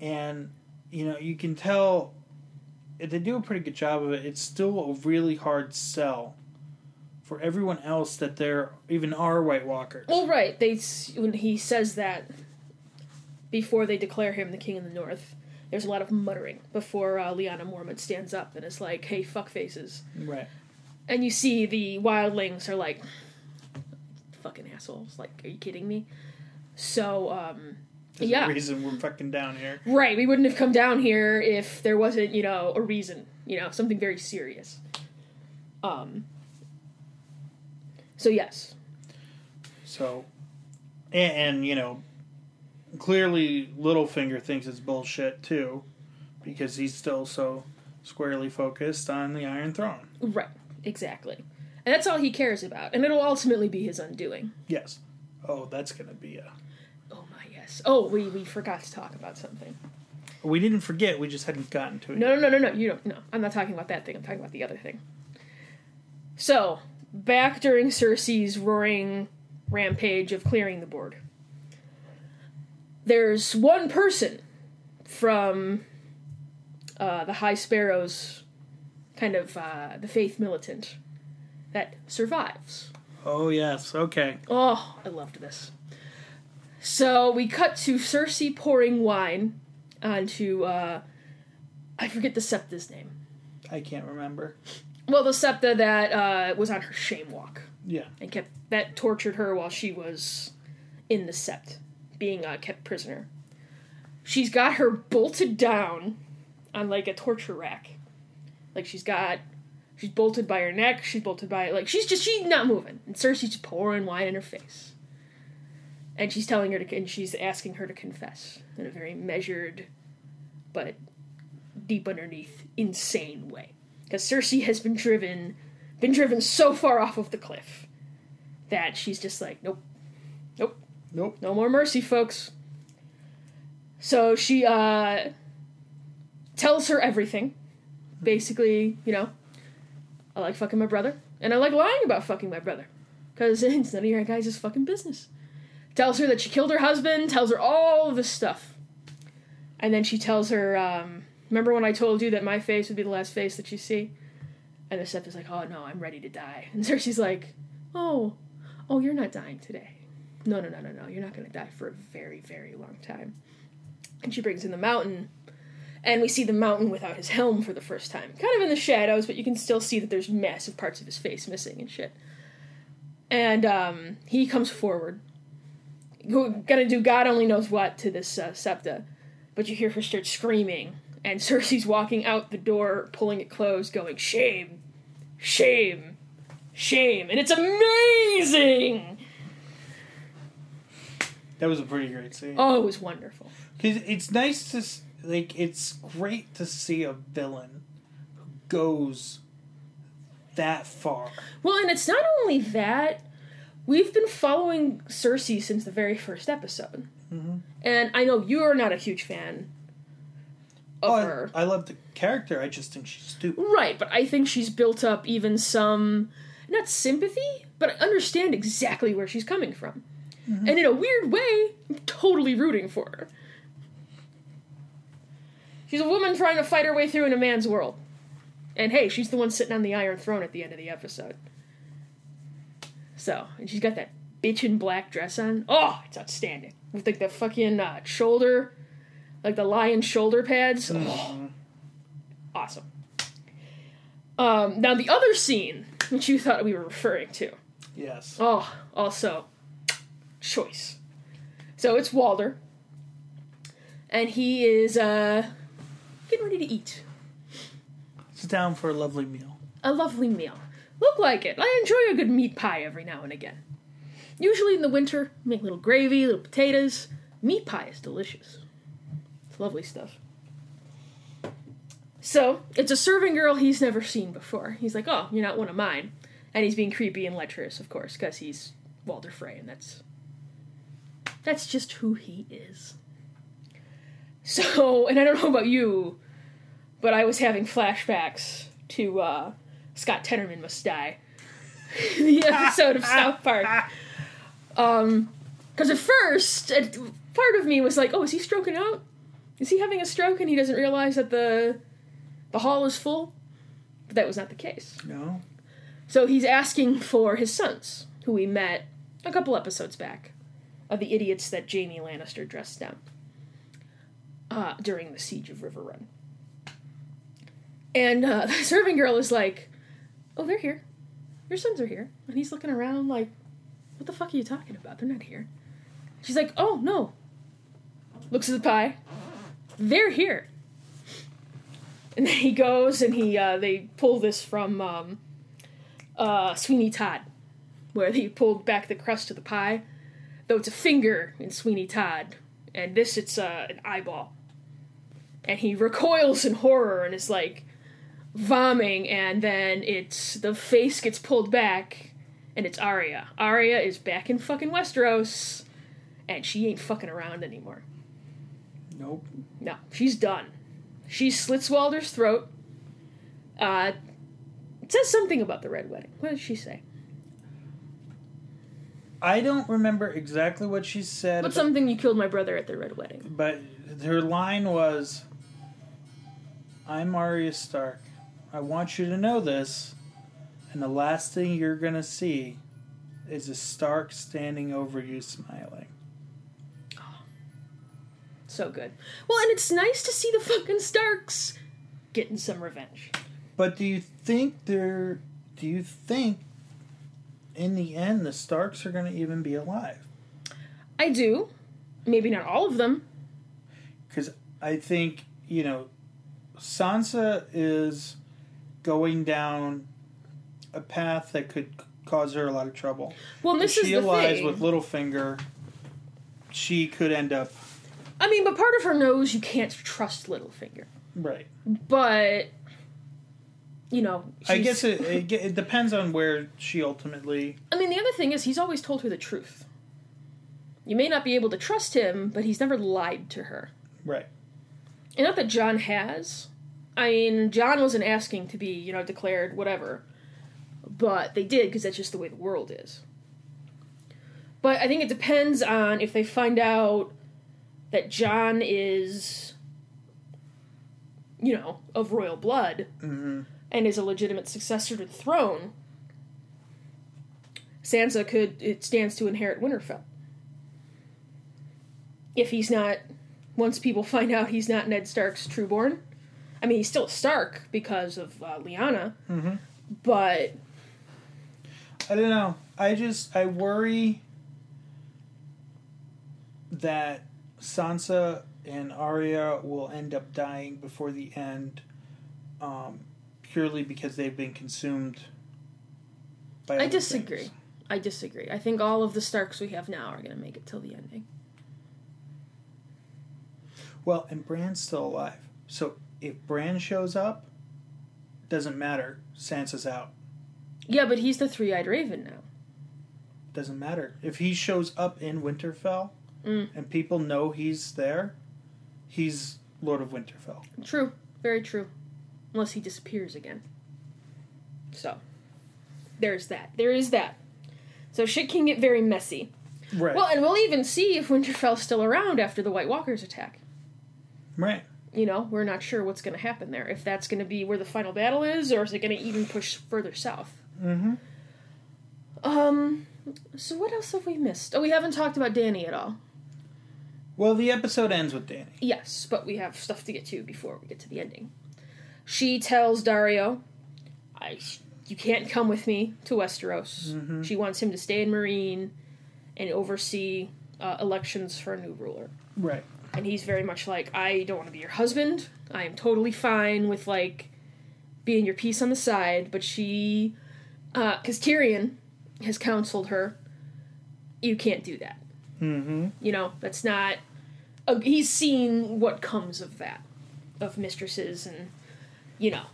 and you know you can tell they do a pretty good job of it. It's still a really hard sell for everyone else that there even are White Walkers. Well, right. They when he says that before they declare him the king of the North, there's a lot of muttering before uh, Lyanna Mormont stands up and is like, "Hey, fuck faces," Right. and you see the wildlings are like, "Fucking assholes!" Like, are you kidding me? So, um, There's Yeah. a reason we're fucking down here. right, we wouldn't have come down here if there wasn't, you know, a reason, you know, something very serious. Um. So yes, So, and, and you know, clearly Littlefinger thinks it's bullshit too, because he's still so squarely focused on the Iron Throne. right, exactly, and that's all he cares about, and it'll ultimately be his undoing. Yes. Oh, that's gonna be a. Oh my yes. Oh, we we forgot to talk about something. We didn't forget. We just hadn't gotten to it. No, no, no, no, no. You don't. No, I'm not talking about that thing. I'm talking about the other thing. So, back during Cersei's roaring rampage of clearing the board, there's one person from uh, the High Sparrows, kind of uh, the faith militant, that survives. Oh yes. Okay. Oh, I loved this. So we cut to Cersei pouring wine onto uh I forget the septa's name. I can't remember. Well, the septa that uh was on her shame walk Yeah. and kept that tortured her while she was in the sept, being uh, kept prisoner. She's got her bolted down on like a torture rack. Like she's got she's bolted by her neck, she's bolted by like she's just she's not moving. And Cersei's just pouring wine in her face. And she's telling her to and she's asking her to confess in a very measured but deep underneath insane way. Because Cersei has been driven been driven so far off of the cliff that she's just like, nope, nope, no more mercy, folks. So she uh, tells her everything. Basically, you know, I like fucking my brother, and I like lying about fucking my brother. Because it's none of your guys' fucking business. Tells her that she killed her husband, tells her all of this stuff. And then she tells her, um, remember when I told you that my face would be the last face that you see? And the Seth is like, oh no, I'm ready to die. And Cersei's like, oh, oh, you're not dying today. No, no, no, no, no. You're not going to die for a very, very long time. And she brings in the mountain, and we see the mountain without his helm for the first time. Kind of in the shadows, but you can still see that there's massive parts of his face missing and shit. And um, he comes forward, gonna do God only knows what to this uh, septa, but you hear her start screaming, and Cersei's walking out the door, pulling it closed, going, "Shame, shame, shame," and it's amazing. That was a pretty great scene. Oh, it was wonderful. Because it's nice to like. It's great to see a villain who goes that far. Well, and it's not only that. We've been following Cersei since the very first episode. Mm-hmm. And I know you're not a huge fan of Oh, her. I, I love the character. I just think she's stupid. Right, but I think she's built up even some, not sympathy, but I understand exactly where she's coming from. And in a weird way, I'm totally rooting for her. She's a woman trying to fight her way through in a man's world. And hey, she's the one sitting on the Iron Throne at the end of the episode. So, and she's got that bitchin' black dress on. Oh, it's outstanding. With like the fucking uh, shoulder, like the lion shoulder pads. Oh, awesome. Um, now the other scene, which you thought we were referring to. Yes. Oh, also, choice. So it's Walder, and he is uh, getting ready to eat Sit down for a lovely meal. a lovely meal. Look like it. I enjoy a good meat pie every now and again. Usually in the winter, make little gravy, little potatoes. Meat pie is delicious. It's lovely stuff. So, it's a serving girl he's never seen before. He's like, oh, you're not one of mine. And he's being creepy and lecherous, of course, because he's Walder Frey, and that's. That's just who he is. So, and I don't know about you, but I was having flashbacks to uh, Scott Tenorman Must Die. the episode of South Park. Um, because at first, it, part of me was like, "Oh, is he stroking out? Is he having a stroke?" And he doesn't realize that the The hall is full, but that was not the case. No. So he's asking for his sons, who we met a couple episodes back, of the idiots that Jaime Lannister dressed down uh, during the siege of Riverrun. And uh, the serving girl is like, "Oh, they're here. Your sons are here." And he's looking around like, "What the fuck are you talking about? They're not here." She's like, "Oh no." Looks at the pie. They're here. And then he goes and he uh, they pull this from um, uh, Sweeney Todd, where he pulled back the crust of the pie, though it's a finger in Sweeney Todd, and this it's uh, an eyeball. And he recoils in horror and is like vomiting, and then it's the face gets pulled back, and it's Arya. Arya is back in fucking Westeros, and she ain't fucking around anymore. Nope. No, she's done. She slits Walder's throat. Uh, it says something about the Red Wedding. What does she say? I don't remember exactly what she said. But something you killed my brother at the Red Wedding. But her line was, "I'm Arya Stark. I want you to know this, and the last thing you're gonna see is a Stark standing over you, smiling." Oh, So good. Well, and it's nice to see the fucking Starks getting some revenge. But do you think they're? Do you think, in the end, the Starks are gonna even be alive? I do. Maybe not all of them. Because I think you know, Sansa is going down a path that could cause her a lot of trouble. Well, If this she is the allies thing. with Littlefinger, she could end up I mean, but part of her knows you can't trust Littlefinger. right. But, you know, I guess it, it it depends on where she ultimately. I mean, the other thing is he's always told her the truth. You may not be able to trust him, but he's never lied to her. Right. And not that Jon has. I mean, Jon wasn't asking to be, you know, declared whatever. But they did because that's just the way the world is. But I think it depends on if they find out that Jon is, you know, of royal blood hmm and is a legitimate successor to the throne. Sansa could it stands to inherit Winterfell. If he's not once people find out he's not Ned Stark's trueborn. I mean, he's still Stark because of uh, Lyanna, hmm but I don't know. I just I worry that Sansa and Arya will end up dying before the end, um, purely because they've been consumed. By I disagree. things. I disagree. I think all of the Starks we have now are going to make it till the ending. Well, and Bran's still alive, so if Bran shows up, doesn't matter. Sansa's out. Yeah, but he's the three-eyed raven now. Doesn't matter if he shows up in Winterfell, Mm. and people know he's there. He's Lord of Winterfell. True, very true. Unless he disappears again. So, there's that. There is that. So shit can get very messy. Right. Well, and we'll even see if Winterfell's still around after the White Walkers attack. right. You know, we're not sure what's going to happen there. If that's going to be where the final battle is, or is it going to even push further south? Mm-hmm. Um. So what else have we missed? Oh, we haven't talked about Dany at all. Well, the episode ends with Dany. Yes, but we have stuff to get to before we get to the ending. She tells Daario, "I, you can't come with me to Westeros." Mhm. She wants him to stay in Meereen and oversee uh, elections for a new ruler. Right. And he's very much like, "I don't want to be your husband. I am totally fine with like being your piece on the side." But she, because Tyrion has counseled her, "You can't do that." Mm-hmm. You know, that's not. Uh, he's seen what comes of that, of mistresses and, you know,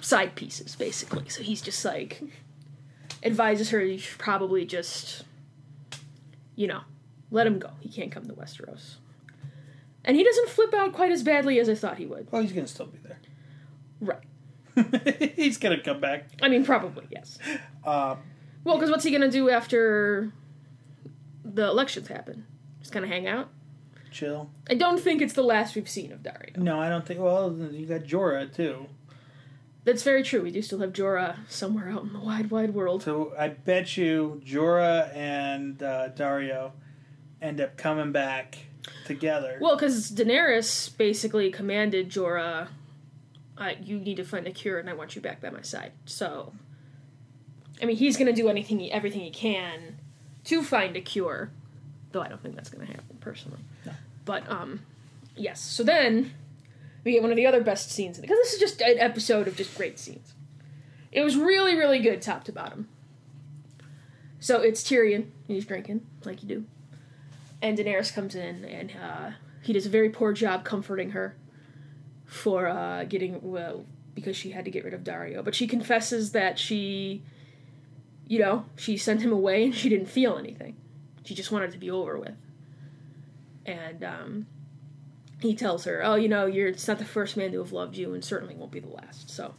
side pieces, basically. So he's just like, advises her you should probably just, you know, let him go. He can't come to Westeros. And he doesn't flip out quite as badly as I thought he would. Well, he's gonna still be there. Right. he's gonna come back. I mean, probably, yes. Uh, Well, because what's he going to do after the elections happen? Just kind of hang out? Chill. I don't think it's the last we've seen of Daario. No, I don't think. Well, you got Jorah too. That's very true. We do still have Jorah somewhere out in the wide, wide world. So I bet you Jorah and uh, Daario end up coming back together. Well, because Daenerys basically commanded Jorah, uh, "You need to find a cure, and I want you back by my side." So, I mean, he's going to do anything, he, everything he can to find a cure. Though I don't think that's going to happen personally. But um, yes. So then we get one of the other best scenes because this is just an episode of just great scenes. It was really, really good, top to bottom. So it's Tyrion. He's drinking like you do and Daenerys comes in, and uh, he does a very poor job comforting her for uh, getting well because she had to get rid of Daario. But she confesses that she, you know, she sent him away and she didn't feel anything. She just wanted to be over with. And um, he tells her, "Oh, you know, you're it's not the first man to have loved you, and certainly won't be the last." So,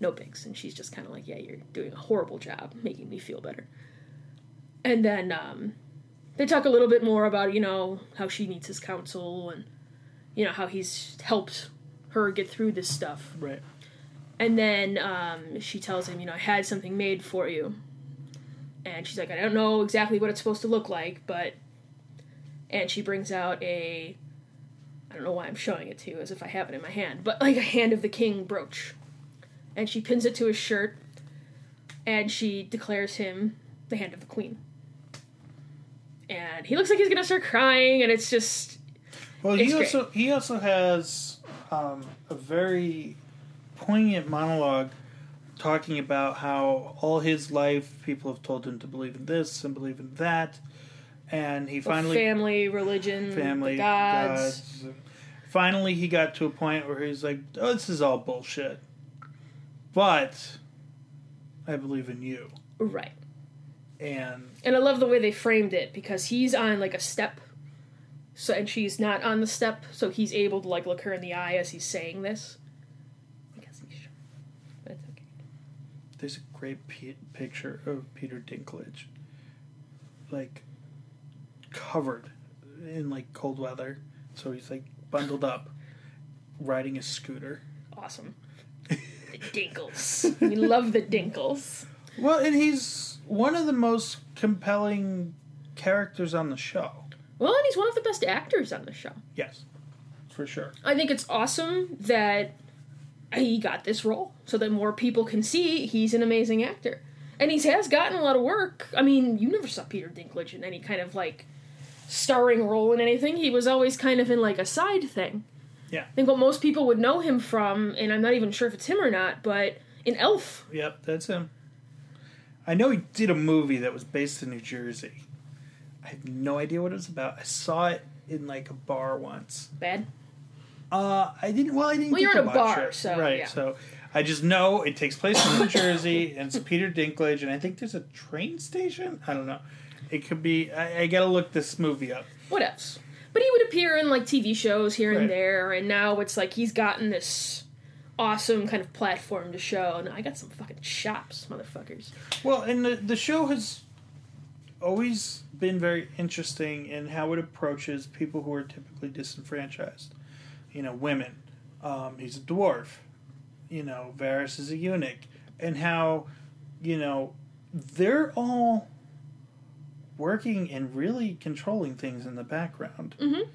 no bigs. And she's just kind of like, "Yeah, you're doing a horrible job making me feel better." And then um, they talk a little bit more about you know how she needs his counsel and you know how he's helped her get through this stuff right. and then um, she tells him you know i had something made for you and she's like i don't know exactly what it's supposed to look like but and she brings out a i don't know why i'm showing it to you as if i have it in my hand but like a hand of the king brooch. And she pins it to his shirt and she declares him the hand of the queen. And he looks like he's gonna start crying, and it's just Well, It's he great. also he also has um, a very poignant monologue talking about how all his life people have told him to believe in this and believe in that, and he finally family, religion, family gods. gods, Finally, he got to a point where he's like, "Oh, this is all bullshit," but I believe in you, right? and And I love the way they framed it because he's on like a step, so and she's not on the step, so he's able to like look her in the eye as he's saying this. I guess he's sure, but it's okay. There's a great p- picture of Peter Dinklage, like covered in like cold weather. So he's like bundled up, riding a scooter. Awesome. The Dinkles. we love the Dinkles. Well, and he's one of the most compelling characters on the show. Well, and he's one of the best actors on the show. Yes, for sure. I think it's awesome that he got this role so that more people can see he's an amazing actor. And he has gotten a lot of work. I mean, you never saw Peter Dinklage in any kind of like starring role in anything. He was always kind of in like a side thing. Yeah. I think what most people would know him from, and I'm not even sure if it's him or not, but in Elf. Yep, that's him. I know he did a movie that was based in New Jersey. I have no idea what it was about. I saw it in like a bar once. Bad. Uh, I didn't. Well, I didn't. Well, you're in a bar, it. so, right. yeah. So I just know it takes place in New Jersey, and it's Peter Dinklage, and I think there's a train station. I don't know. It could be. I, I gotta look this movie up. What else? But he would appear in like TV shows here and Right. there, and now it's like he's gotten this awesome kind of platform to show. And I got some fucking chops, motherfuckers. Well, and the the show has always been very interesting in how it approaches people who are typically disenfranchised. You know, women. Um, he's a dwarf. You know, Varys is a eunuch, and how you know they're all working and really controlling things in the background. Mhm.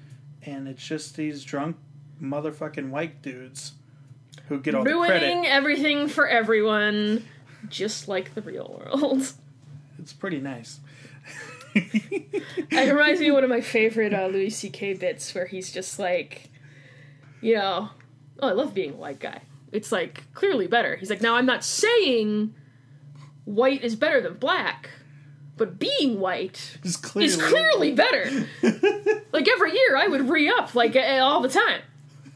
And it's just these drunk motherfucking white dudes who get all the Ruining credit. everything for everyone, just like the real world. It's pretty nice. It reminds me of one of my favorite uh, Louis C.K. bits where he's just like, you know, oh, I love being a white guy. It's like clearly better. He's like, now I'm not saying white is better than black, but being white It's clearly, is clearly better. like every year, I would re up like all the time,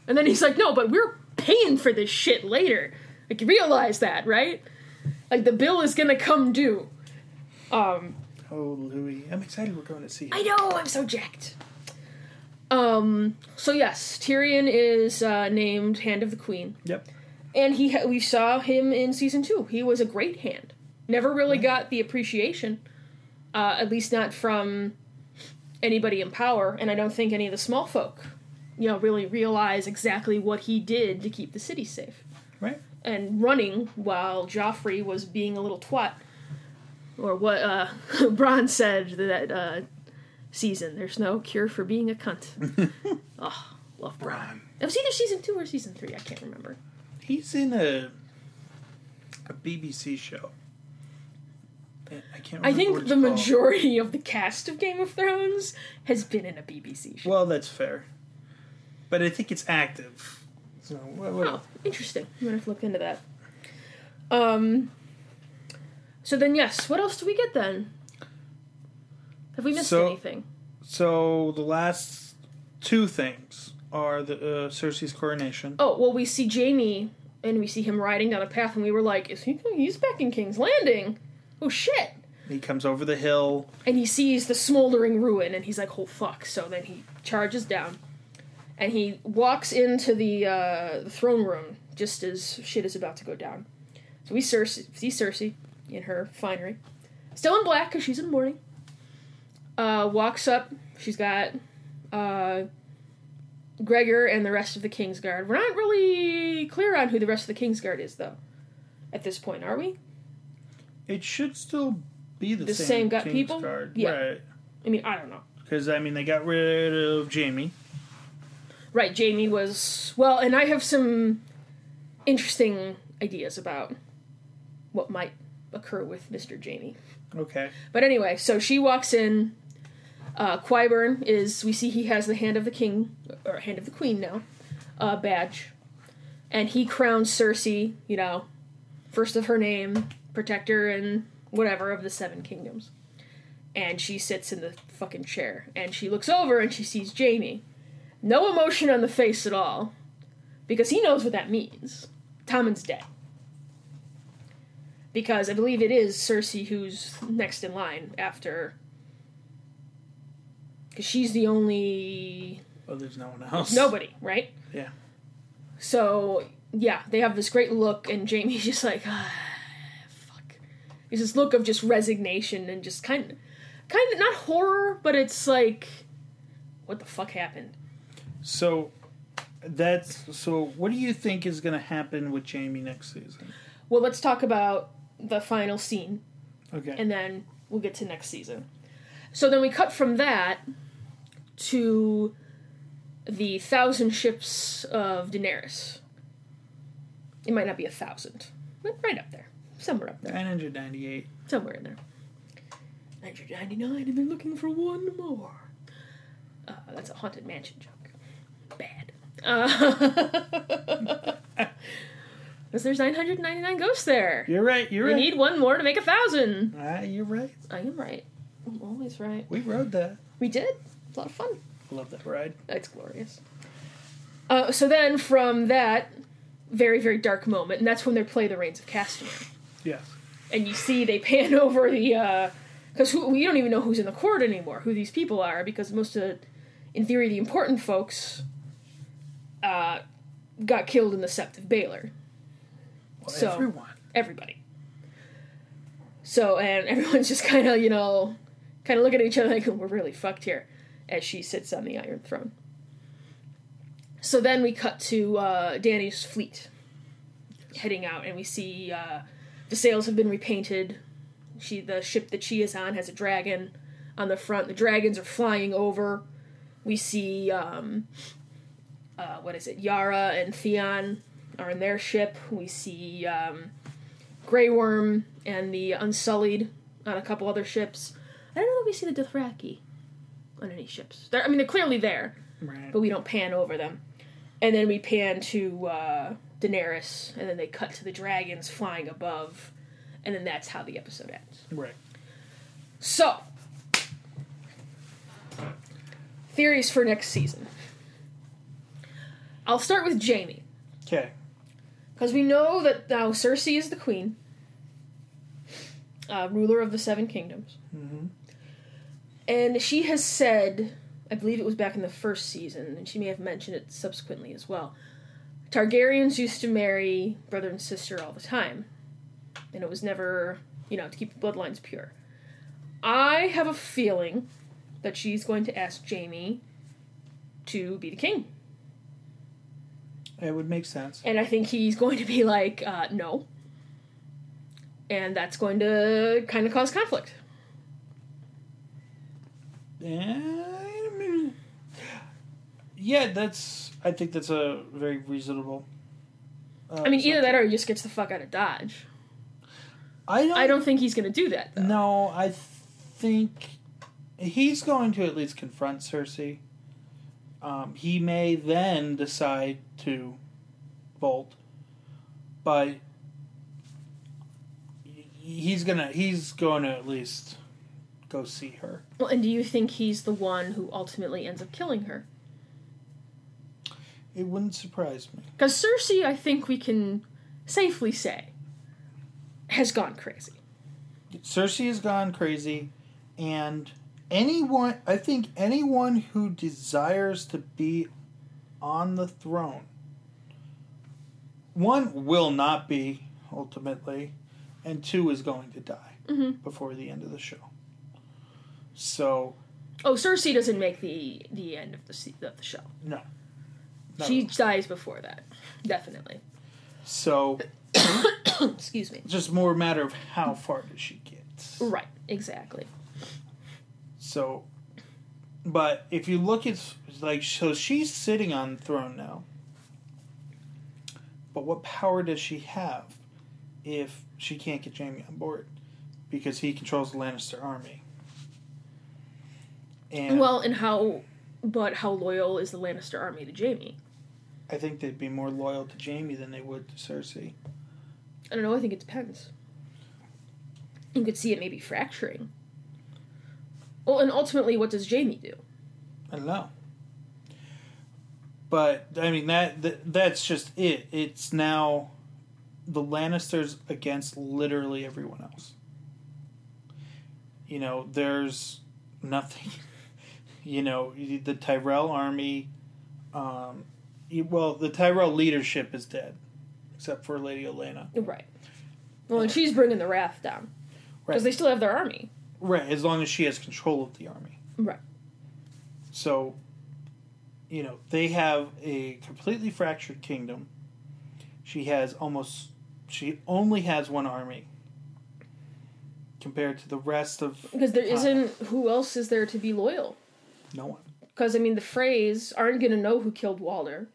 and then he's like, no, but we're paying for this shit later. Like you realize that, right? Like the bill is gonna come due. Um, Oh, Louis. I'm excited we're going to see him. I know, I'm so jacked. Um. So yes, Tyrion is uh, named Hand of the Queen, Yep. and he ha- we saw him in season two. He was a great hand. Never really got the appreciation, uh, at least not from anybody in power, and I don't think any of the small folk, you know, really realize exactly what he did to keep the city safe. Right. And running while Joffrey was being a little twat, or what uh, Bronn said that uh, season. There's no cure for being a cunt. oh, love Bronn. Bron. It was either season two or season three. I can't remember. He's in a a BBC show. I can't. Remember I think the called. majority of the cast of Game of Thrones has been in a BBC show. Well, that's fair, but I think it's active. So what, what Oh, interesting. I'm gonna have to look into that. Um. So then, yes. What else do we get then? Have we missed So- anything? So the last two things are the uh, Cersei's coronation. Oh well, we see Jaime and we see him riding down a path, and we were like, "Is he? He's back in King's Landing." Oh shit! He comes over the hill. And he sees the smoldering ruin, and he's like, "Oh fuck!" So then he charges down, and he walks into the uh, the throne room just as shit is about to go down. So we Cersei, see Cersei in her finery, still in black because she's in mourning. Uh, walks up. She's got uh, Gregor and the rest of the Kingsguard. We're not really clear on who the rest of the Kingsguard is, though. At this point, are we? It should still be the, The same, same gut people? Guard, Yeah. right? I mean, I don't know. Because I mean, they got rid of Jaime. Right, Jaime was well, and I have some interesting ideas about what might occur with Mr. Jaime. Okay. But anyway, so she walks in. Uh, Qyburn is we see he has the hand of the king or hand of the queen now, uh, badge, and he crowns Cersei. You know, first of her name, protector and whatever of the seven kingdoms. And she sits in the fucking chair, and she looks over and she sees Jaime. No emotion on the face at all, because he knows what that means. Tommen's dead. Because I believe it is Cersei who's next in line after. Because she's the only. Oh, there's no one else. Nobody, right? Yeah. So, yeah, they have this great look, and Jaime's just like, ah. It's this look of just resignation and just kind of. Kind of, not horror, but it's like. What the fuck happened? So that's so. What do you think is going to happen with Jaime next season? Well, let's talk about the final scene, Okay. and then we'll get to next season. So then we cut from that to the thousand ships of Daenerys. It might not be a thousand, but right up there, somewhere up there, 998. somewhere in there. 999, and they're looking for one more. Uh, that's a haunted mansion joke. Bad. Uh, Because there's 999 ghosts there. You're right. You're We right. need one more to make a thousand. Ah, you're right. I am right. I'm always right. We rode that. We did. It's a lot of fun. Love that ride. That's glorious. Uh, so then, from that very, very dark moment, and that's when they play the Rains of Castamere. Yes. And you see they pan over the. Because we don't even know who's in the court anymore, who these people are, because most of, the, in theory, the important folks uh, got killed in the Sept of Baelor. Well, So- everyone. everybody. So, and everyone's just kind of, you know, kind of looking at each other like, we're really fucked here, as she sits on the Iron Throne. So then we cut to uh, Dany's fleet heading out, and we see uh, the sails have been repainted. She, the ship that she is on, has a dragon on the front. The dragons are flying over. We see, um, uh, what is it? Yara and Theon are in their ship. We see um, Grey Worm and the Unsullied on a couple other ships. I don't know that we see the Dothraki on any ships. They're, I mean, they're clearly there, Right. but we don't pan over them. And then we pan to uh, Daenerys, and then they cut to the dragons flying above, and then that's how the episode ends. Right. So, theories for next season. I'll start with Jaime. Okay. Because we know that now Cersei is the queen, uh, ruler of the Seven Kingdoms. Mhm. And she has said, I believe it was back in the first season, and she may have mentioned it subsequently as well. Targaryens used to marry brother and sister all the time, and it was never, you know, to keep the bloodlines pure. I have a feeling that she's going to ask Jaime to be the king. It would make sense. And I think he's going to be like, uh, no. And that's going to kind of cause conflict. And, yeah, that's. I think that's a very reasonable. Uh, I mean, either that or he just gets the fuck out of Dodge. I don't. I don't think he's going to do that, though. No, I think he's going to at least confront Cersei. Um, he may then decide to bolt, but he's gonna he's going to at least go see her. Well, and do you think he's the one who ultimately ends up killing her? It wouldn't surprise me. Because Cersei, I think we can safely say, has gone crazy. Cersei has gone crazy, and anyone I think anyone who desires to be on the throne one will not be ultimately, and two is going to die Mhm. before the end of the show. So Oh, Cersei doesn't make the the end of the of the show. no. She No. dies before that, definitely. So Excuse me. just more a matter of how far does she get. Right, exactly. So, but if you look at like, so she's sitting on the throne now. But what power does she have if she can't get Jaime on board? Because he controls the Lannister army. And Well, and how, but how loyal is the Lannister army to Jaime? I think they'd be more loyal to Jaime than they would to Cersei. I don't know. I think it depends. You could see it maybe fracturing. Well, and ultimately, what does Jaime do? I don't know. But I mean that, that that's just it. It's now the Lannisters against literally everyone else. You know, there's nothing. You know, the Tyrell army. Um, well, the Tyrell leadership is dead, except for Lady Olenna. Right. Well, and she's bringing the wrath down because Right. they still have their army. Right, as long as she has control of the army. Right. So, you know, they have a completely fractured kingdom. She has almost, she only has one army compared to the rest of Because there isn't who else is there to be loyal? no one. Because I mean, the Freys aren't going to know who killed Walder,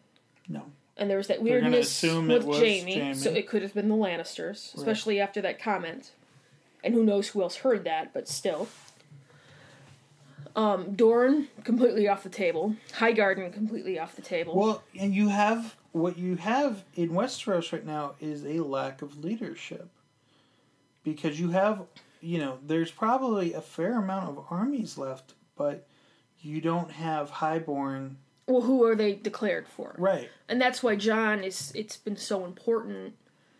No. and there was that weirdness assume it with was Jamie, Jaime. so it could have been the Lannisters, especially after that comment. And who knows who else heard that, but still. Um, Dorne completely off the table. Highgarden completely off the table. Well, and you have what you have in Westeros right now is a lack of leadership. Because you have, you know, there's probably a fair amount of armies left, but you don't have highborn. Well, who are they declared for? Right. And that's why Jon is. It's been so important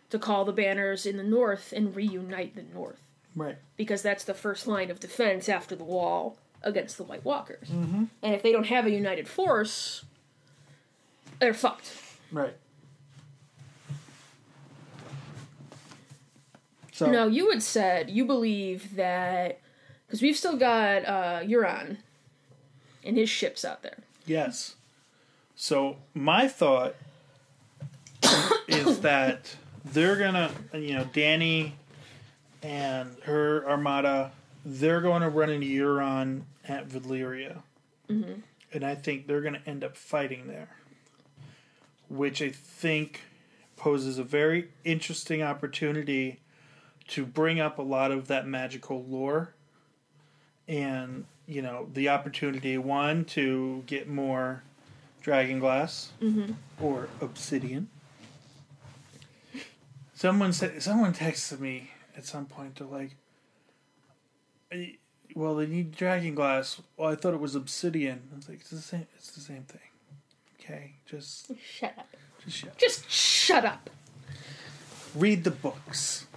to call the banners in the north and reunite the north Right. because that's the first line of defense after the wall against the White Walkers. Mm-hmm. And if they don't have a united force, they're fucked. Right. So Now, you had said you believe that because we've still got uh, Euron and his ships out there. Yes. So my thought is that they're gonna, you know, Dany and her armada, they're going to run into Euron at Valyria, Mm-hmm. and I think they're going to end up fighting there, which I think poses a very interesting opportunity to bring up a lot of that magical lore and you know the opportunity one to get more dragon glass or obsidian someone said someone texted me at some point to like "Eh, well they need dragon glass well i thought it was obsidian i was like it's the same it's the same thing okay just Shut up. just shut. Up. Just shut up. read the books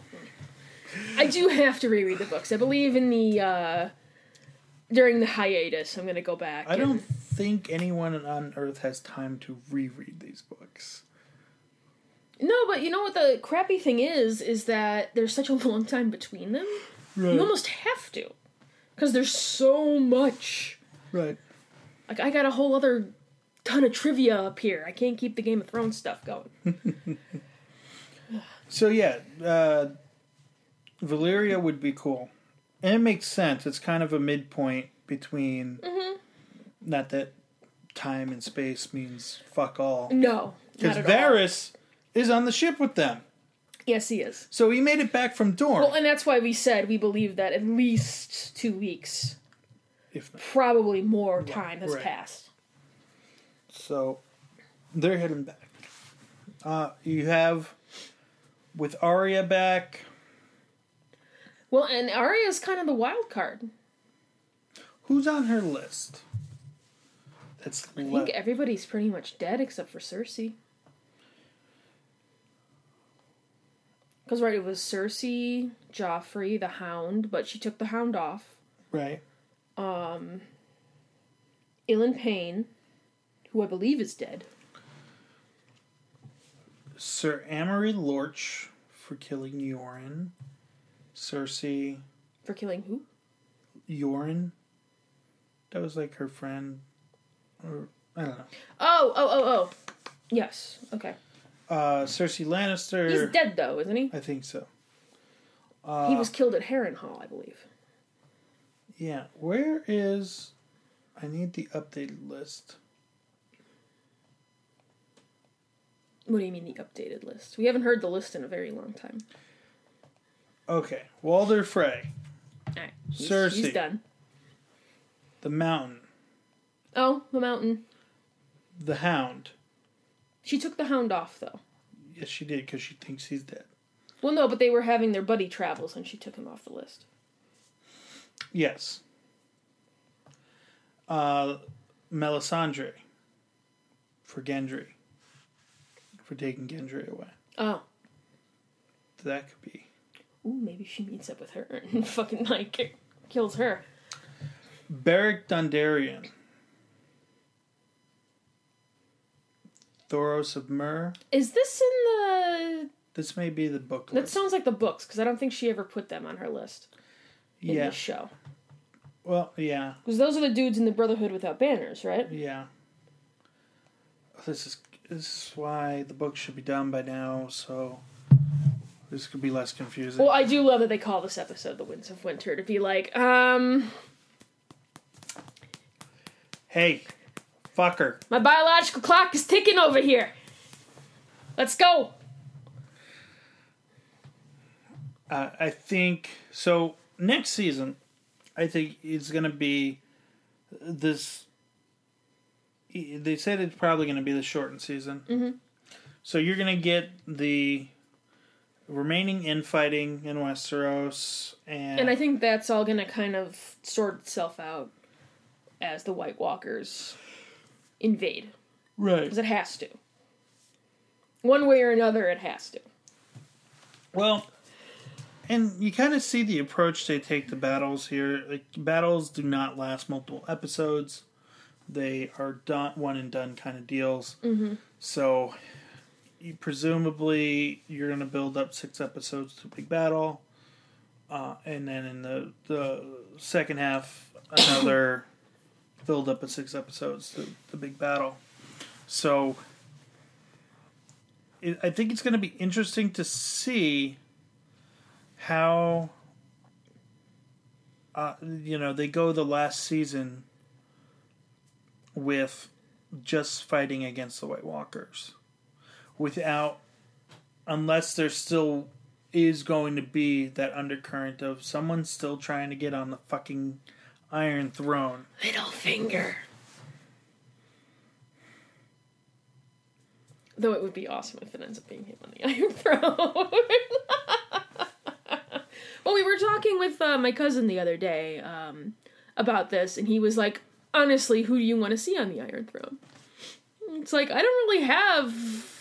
I do have to reread the books. I believe in the uh during the hiatus. I'm gonna go back. i don't think anyone on earth has time to reread these books No, but you know what the crappy thing is? Is that there's such a long time between them. You almost have to, because there's so much Right. Like I got a whole other ton of trivia up here. I can't keep the Game of Thrones stuff going. So yeah, uh, Valyria would be cool, and it makes sense. It's kind of a midpoint between. Not that time and space means fuck all, No, because not at all. Varys is on the ship with them, Yes, he is. so he made it back from Dorne. Well, and that's why we said we believe that at least two weeks, if probably more time has right. passed. So they're heading back. Uh, you have with Arya back. Well, and Arya's kind of the wild card. Who's on her list? That's I think everybody's pretty much dead except for Cersei. Because right, it was Cersei, Joffrey, the Hound, but she took the Hound off. right. Um. Ilyn Payne, who I believe is dead. Sir Amory Lorch for killing Yoren. Cersei For killing who? Yoren. That was like her friend. Or I don't know. Oh, oh, oh, oh. Yes. Okay. Uh, Cersei Lannister. He's dead though, isn't he? I think so. he was killed at Harrenhal, I believe. Yeah. Where is? I need the updated list. What do you mean the updated list? We haven't heard the list in a very long time. Okay. Walder Frey, Alright. He's, Cersei. He's done. the Mountain, Oh, the mountain. the Hound. She took the hound off though. Yes, she did because she thinks he's dead. Well, no, but they were having their buddy travels, and she took him off the list. Yes. Uh, Melisandre for Gendry. For taking Gendry away. Oh, That could be. Ooh, maybe she meets up with her and fucking like kills her. Beric Dondarrion. Thoros of Myr. Is this in the? This may be the book That list. sounds like the books because I don't think she ever put them on her list in yeah. this show. Well, yeah. Because those are the dudes in the Brotherhood without banners, right? Yeah. This is this is why the book should be done by now, so this could be less confusing. Well, I do love that they call this episode "The Winds of Winter" to be like, um, hey, fucker. my biological clock is ticking over here. Let's go. Uh, I think so. Next season, I think it's going to be this. They said it's probably going to be the shortened season. Mm-hmm. So you're going to get the remaining infighting in Westeros, and, And I think that's all gonna kind of sort itself out as the White Walkers invade. right. Because it has to. One way or another, it has to. Well, and you kind of see the approach they take to battles here. Like battles do not last multiple episodes; they are done one and done kind of deals. Mm-hmm. So, you, presumably, you're going to build up six episodes to big battle, uh, and then in the the second half, another build up of six episodes to the big battle. So. It, I think it's going to be interesting to see how uh, you know they go the last season with just fighting against the White Walkers without unless there still is going to be that undercurrent of someone still trying to get on the fucking Iron Throne. Littlefinger. Though it would be awesome if it ends up being him on the Iron Throne. well, we were talking with uh, my cousin the other day um, about this, and he was like, honestly, who do you want to see on the Iron Throne? It's like, I don't really have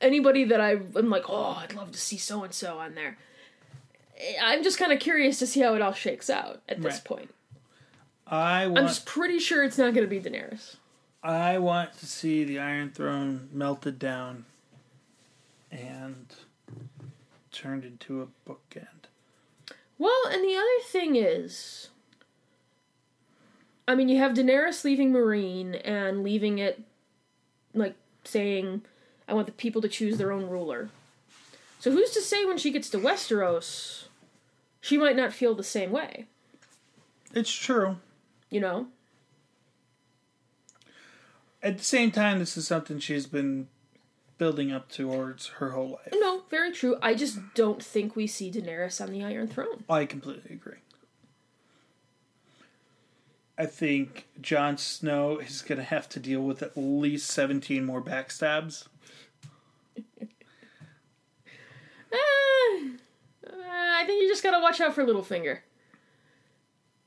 anybody that I, I'm like, oh, I'd love to see so and so on there. I'm just kind of curious to see how it all shakes out at this Right. point. I want, I'm just pretty sure it's not going to be Daenerys. I want to see the Iron Throne melted down and turned into a bookend. Well, and the other thing is, I mean, you have Daenerys leaving Meereen and leaving it, like, saying, I want the people to choose their own ruler. So who's to say when she gets to Westeros, she might not feel the same way, It's true. you know? At the same time, this is something she's been building up towards her whole life. No, very true. I just don't think we see Daenerys on the Iron Throne. I completely agree. I think Jon Snow is going to have to deal with at least 17 more backstabs. Uh, I think you just gotta watch out for Littlefinger.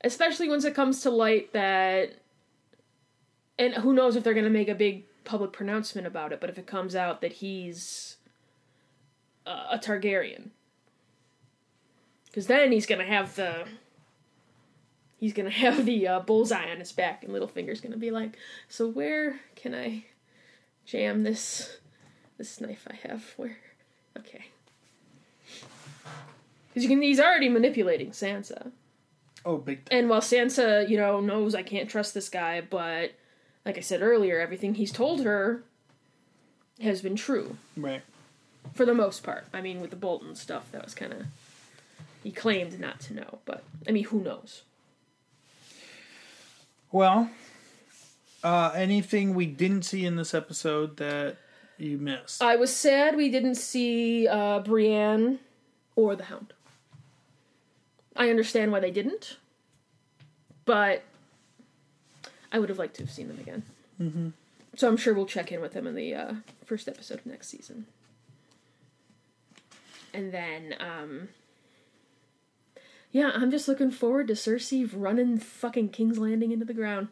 Especially once it comes to light that. And who knows if they're gonna make a big public pronouncement about it, but if it comes out that he's uh, a Targaryen. Because then he's gonna have the. He's gonna have the uh, bullseye on his back, and Littlefinger's gonna be like, "So where can I jam this this knife I have? Where? Okay." Because you can, he's already manipulating Sansa. Oh, big time. And while Sansa, you know, knows I can't trust this guy, but like I said earlier, everything he's told her has been true Right. for the most part. I mean, with the Bolton stuff, that was kind of he claimed not to know, but I mean, who knows? Well, uh, anything we didn't see in this episode that you missed? I was sad we didn't see uh, Brienne or the Hound. I understand why they didn't, but I would have liked to have seen them again. Mm-hmm. So I'm sure we'll check in with them in the uh, first episode of next season. And then, um, yeah, I'm just looking forward to Cersei running fucking King's Landing into the ground.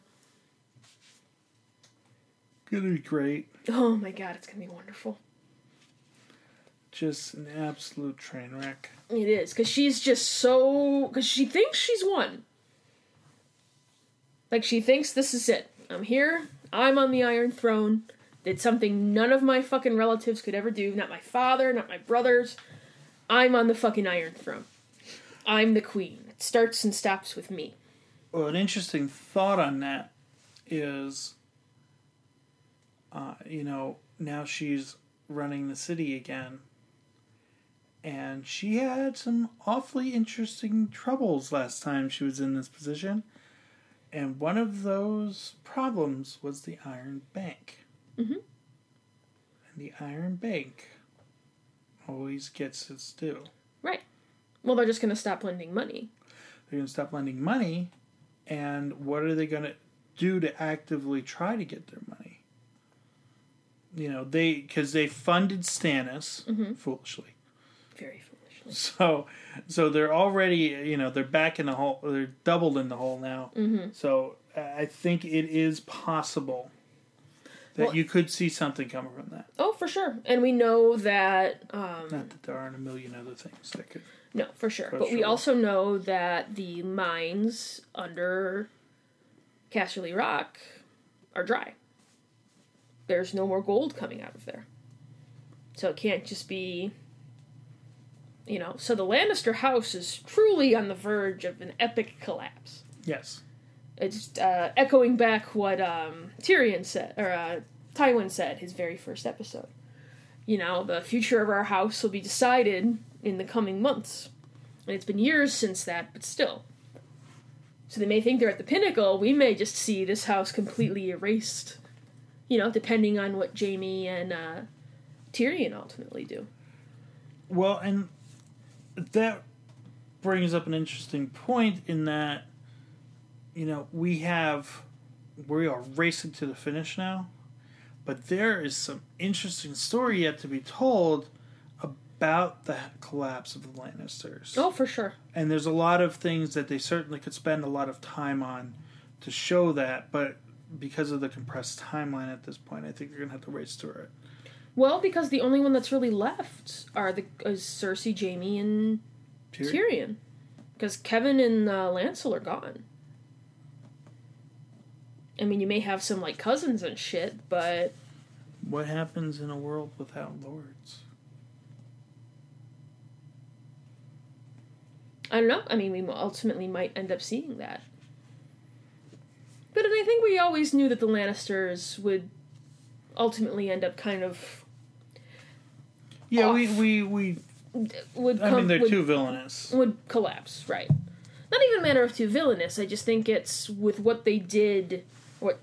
Gonna be great. Oh my god, it's gonna be wonderful. Just an absolute train wreck. It is because she's just so because she thinks she's won. Like she thinks this is it. I'm here. I'm on the Iron Throne. Did something none of my fucking relatives could ever do. Not my father. Not my brothers. I'm on the fucking Iron Throne. I'm the queen. It starts and stops with me. Well, an interesting thought on that is, uh, you know, now she's running the city again. And she had some awfully interesting troubles last time she was in this position. And one of those problems was the Iron Bank. Mhm. And the Iron Bank always gets its due. Right. Well, they're just gonna stop lending money. They're going to stop lending money. And what are they going to do to actively try to get their money? You know, they because they funded Stannis foolishly. Very foolishly. So, so they're already you know they're back in the hole. They're doubled in the hole now. Mm-hmm. So I think it is possible that Well- you could see something coming from that. Oh, for sure. And we know that um, Not that there aren't a million other things that could. No, for sure. But we also know that the mines under Casterly Rock are dry. There's no more gold coming out of there. So it can't just be. You know, so the Lannister house is truly on the verge of an epic collapse. Yes. It's uh, echoing back what um, Tyrion said, or uh, Tywin said, his very first episode. You know, the future of our house will be decided in the coming months. And it's been years since that, but still. So they may think they're at the pinnacle. We may just see this house completely erased. You know, depending on what Jaime and uh, Tyrion ultimately do. Well, and that brings up an interesting point in that, you know, we have, we are racing to the finish now, but there is some interesting story yet to be told about the collapse of the Lannisters. Oh, for sure. And there's a lot of things that they certainly could spend a lot of time on to show that, but because of the compressed timeline at this point, I think you're going to have to race through it. Well, because the only one that's really left are the is Cersei, Jaime, and Tyrion. Tyrion. Because Kevan and uh, Lancel are gone. I mean, you may have some like cousins and shit, but What happens in a world without lords? I don't know. I mean, we ultimately might end up seeing that. But I think we always knew that the Lannisters would ultimately end up kind of Yeah, we Off. we we. would I mean, they're would, too villainous. would collapse, right? Not even a matter of too villainous. I just think it's with what they did, what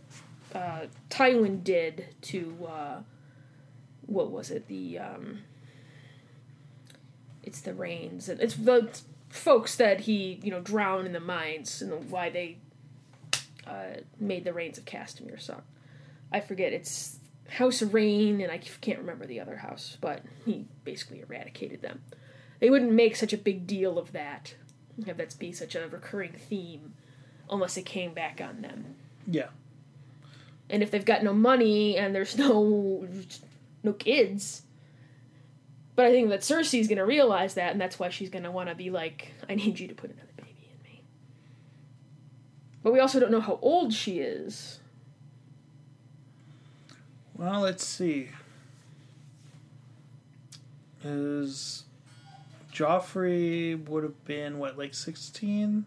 uh, Tywin did to uh, what was it? The um, it's the Reynes and it's the folks that he you know drowned in the mines and why they uh, made the rains of Castamere suck. I forget it's House of Reyne and I can't remember the other house, but he basically eradicated them. They wouldn't make such a big deal of that, have that be such a recurring theme, unless it came back on them. Yeah. And if they've got no money and there's no no kids, but I think that Cersei's gonna realize that, and that's why she's gonna want to be like, "I need you to put another baby in me." But we also don't know how old she is. Well, let's see. Is Joffrey would have been what, like sixteen,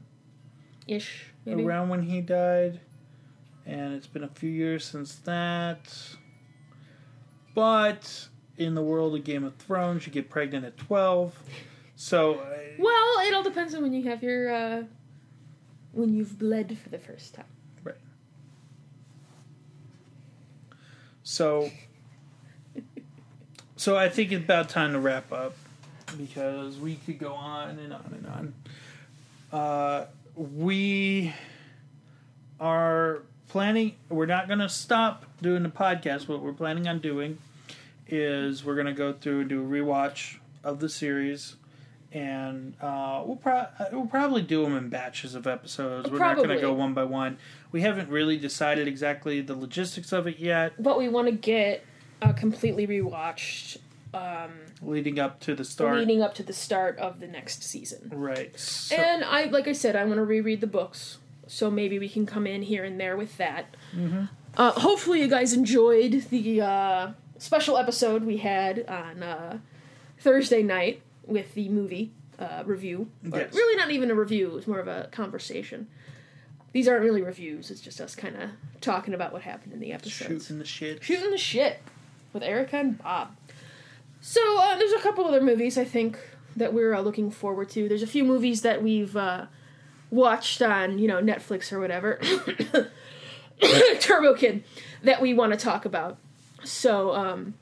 Ish, maybe. around when he died, and it's been a few years since that. But in the world of Game of Thrones, you get pregnant at twelve, so uh, Well, it all depends on when you have your uh, when you've bled for the first time. So, so I think it's about time to wrap up because we could go on and on and on. Uh, we are planning. We're not going to stop doing the podcast. What we're planning on doing is we're going to go through and do a rewatch of the series. And uh, we'll, pro- we'll probably do them in batches of episodes. We're not going to go one by one. We haven't really decided exactly the logistics of it yet. But we want to get uh, completely rewatched um, leading up to the start. leading up to the start of the next season. right. So, And I, like I said, I want to reread the books, so maybe we can come in here and there with that. Mhm. Uh, hopefully, you guys enjoyed the uh, special episode we had on uh, Thursday night with the movie uh, review. Yes. Really, not even a review; it's more of a conversation. These aren't really reviews; it's just us kind of talking about what happened in the episodes shooting the shit. shooting the shit with Erica and Bob. So uh, there's a couple other movies I think that we're uh, looking forward to. There's a few movies that we've uh, watched on you know Netflix or whatever, Turbo Kid, that we want to talk about. So um,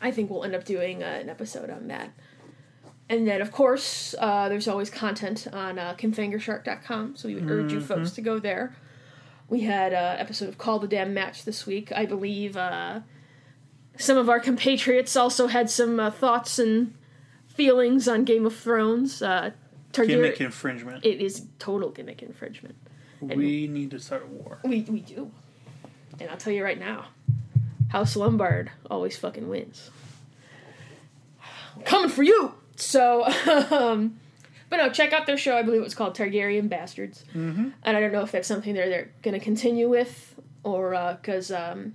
I think we'll end up doing uh, an episode on that. And then, of course, uh, there's always content on uh, KimFingershark.com, so we would urge you folks to go there. We had an episode of Call the Damn Match this week. I believe uh, some of our compatriots also had some uh, thoughts and feelings on Game of Thrones. Uh, Gimmick infringement. It is total gimmick infringement. we need to start a war. We we do, and I'll tell you right now, House Lombard always fucking wins. I'm coming for you. So, um, but no, check out their show. I believe it was called Targaryen Bastards, Mm-hmm. and I don't know if that's something they're they're going to continue with, or because um,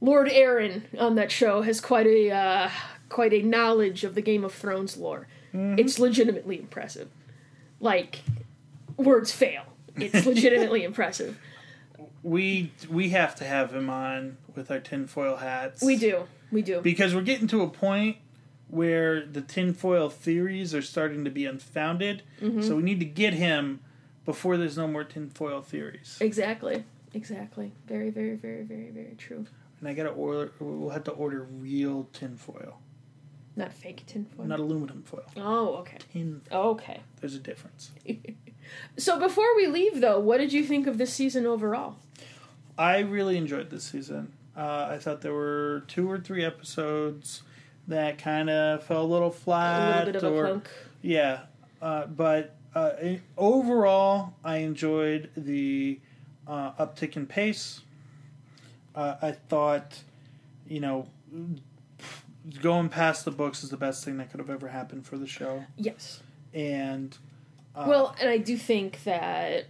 Lord Aaron on that show has quite a uh, quite a knowledge of the Game of Thrones lore. It's legitimately impressive. Like words fail. It's legitimately impressive. We we have to have him on with our tinfoil hats. We do. We do. because we're getting to a point where the tinfoil theories are starting to be unfounded. Mm-hmm. So we need to get him before there's no more tinfoil theories. Exactly. Exactly. Very, very, very, very, very true. And I gotta order. We'll have to order real tinfoil, Not fake tinfoil. not aluminum foil. oh, okay. Tin. Okay. There's a difference. So before we leave, though, what did you think of this season overall? I really enjoyed this season. Uh, I thought there were two or three episodes that kind of fell a little A flat, little bit of a or clunk. yeah. Uh, but uh, overall, I enjoyed the uh, uptick in pace. Uh, I thought, you know, going past the books is the best thing that could have ever happened for the show, Yes. and uh, well, and I do think that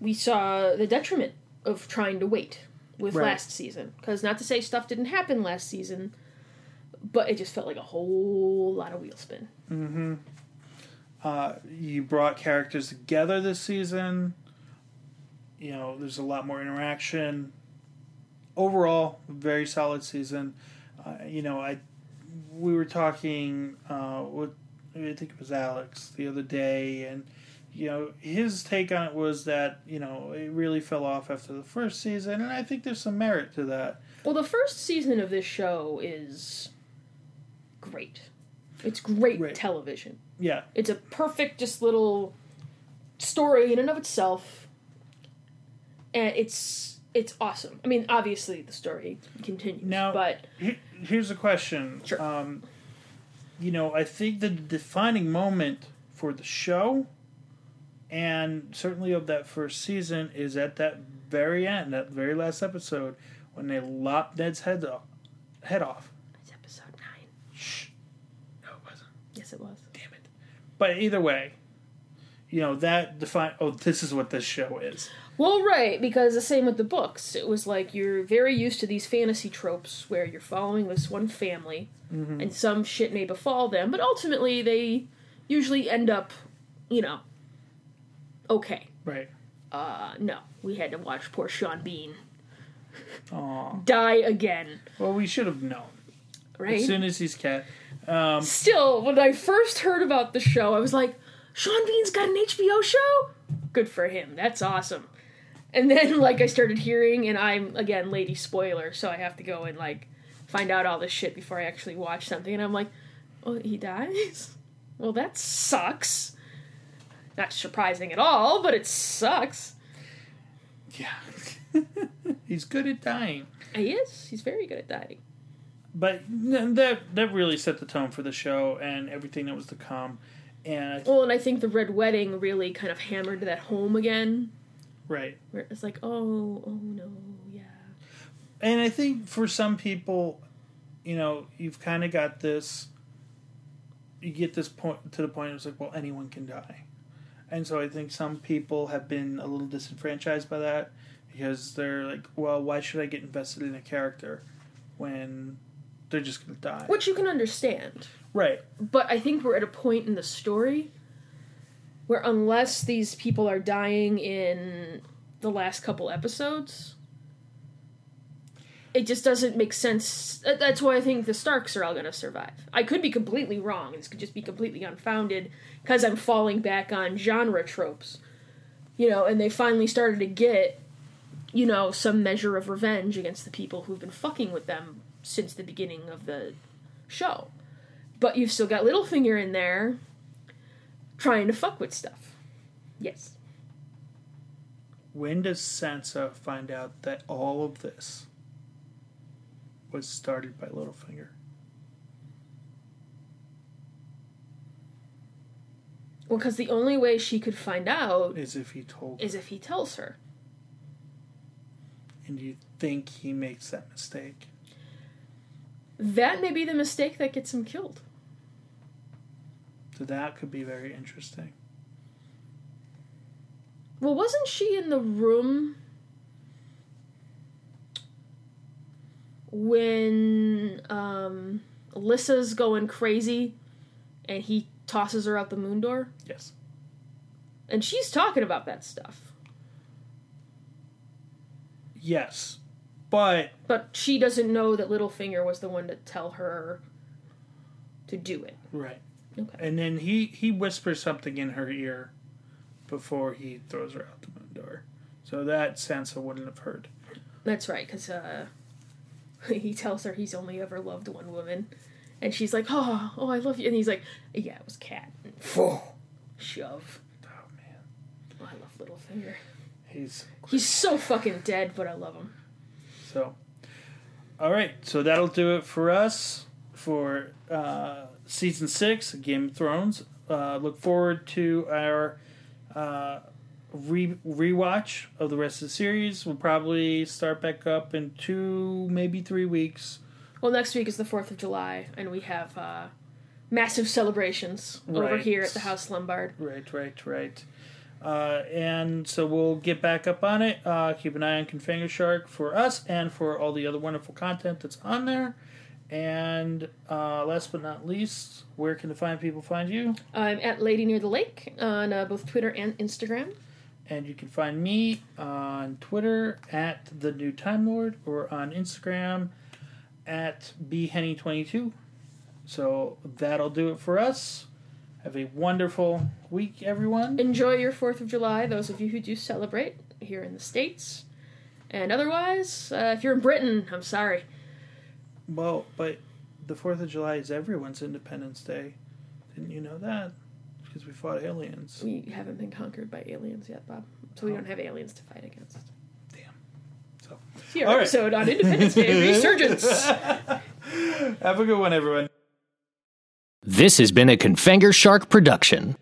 we saw the detriment of trying to wait with Right. last season. Because not to say stuff didn't happen last season, but it just felt like a whole lot of wheel spin. Mm-hmm. Uh, you brought characters together this season. you know, there's a lot more interaction. Overall, very solid season. Uh, you know, I we were talking uh, with I think it was Alex the other day, and you know his take on it was that you know it really fell off after the first season, and I think there's some merit to that. Well, the first season of this show is great. It's great television. Yeah, It's a perfect, just little story in and of itself, and it's it's awesome. I mean, obviously the story continues, Now- but Here- here's a question. Sure. Um, you know, I think the defining moment for the show, and certainly of that first season, is at that very end, that very last episode, when they lop Ned's head off. Head off. it's episode nine. Shh. No, it wasn't. Yes, it was. Damn it. But either way, you know that define. Oh, this is what this show is. Well, right, because the same with the books. It was like you're very used to these fantasy tropes where you're following this one family and some shit may befall them, but ultimately they usually end up, you know, okay. Right. Uh, no, we had to watch poor Sean Bean die again, Well, we should have known right? as soon as he's cat. Um, Still, when I first heard about the show, I was like, Sean Bean's got an HBO show? Good for him. That's awesome. And then, like, I started hearing, and I'm, again, lady spoiler, so I have to go and, like, find out all this shit before I actually watch something. And I'm like, oh, he dies? Well, that sucks. Not surprising at all, but it sucks. yeah. he's good at dying. He is. He's very good at dying. But that that really set the tone for the show and everything that was to come. And Well, and I think the Red Wedding really kind of hammered that home again, right, where it's like, oh, oh no, yeah. and I think for some people, you know, you've kind of got this. You get this point to the point. It's like, well, anyone can die, and so I think some people have been a little disenfranchised by that because they're like, well, why should I get invested in a character when they're just gonna die? Which you can understand. right, But I think we're at a point in the story where unless these people are dying in the last couple episodes, it just doesn't make sense. That's why I think the Starks are all going to survive. I could be completely wrong. This could just be completely unfounded because I'm falling back on genre tropes. You know, and they finally started to get, you know, some measure of revenge against the people who've been fucking with them since the beginning of the show. But you've still got Littlefinger in there trying to fuck with stuff. Yes. when does Sansa find out that all of this was started by Littlefinger? Well, because the only way she could find out Is if he told is if he tells her. And you think he makes that mistake? That may be the mistake that gets him killed. So that could be very interesting. Well, wasn't she in the room when um, Alyssa's going crazy and he tosses her out the moon door? Yes. And she's talking about that stuff. Yes. But But she doesn't know that Littlefinger was the one to tell her to do it. right. Okay. And then he he whispers something in her ear before he throws her out the moon door. So that Sansa wouldn't have heard. That's right, because uh, he tells her he's only ever loved one woman. And she's like, oh, oh, I love you. And he's like, yeah, it was Cat. Shove. Oh man. Oh, I love Littlefinger. He's He's so fucking dead, but I love him. So, all right. So that'll do it for us for uh, season six of Game of Thrones. Uh, look forward to our uh, re rewatch of the rest of the series. We'll probably start back up in two, maybe three weeks. Well, next week is the 4th of July, and we have uh, massive celebrations over Right. here at the House Lombard. Right, right, right. Uh, and so we'll get back up on it. Uh, keep an eye on Confanger Shark for us and for all the other wonderful content that's on there. And uh, last but not least, where can the fine people find you? I'm at Lady Near the Lake on uh, both Twitter and Instagram. And you can find me on Twitter at the New Time Lord or on Instagram at bhenny22. So that'll do it for us. Have a wonderful week, everyone. Enjoy your 4th of July, those of you who do celebrate here in the States. And otherwise, uh, if you're in Britain, I'm sorry. Well, but the 4th of July is everyone's Independence Day. Didn't you know that? Because we fought aliens. We haven't been conquered by aliens yet, Bob. So we Oh. don't have aliens to fight against. Damn. So, See our All right. episode on Independence Day Resurgence. have a good one, everyone. This has been a Confanger Shark production.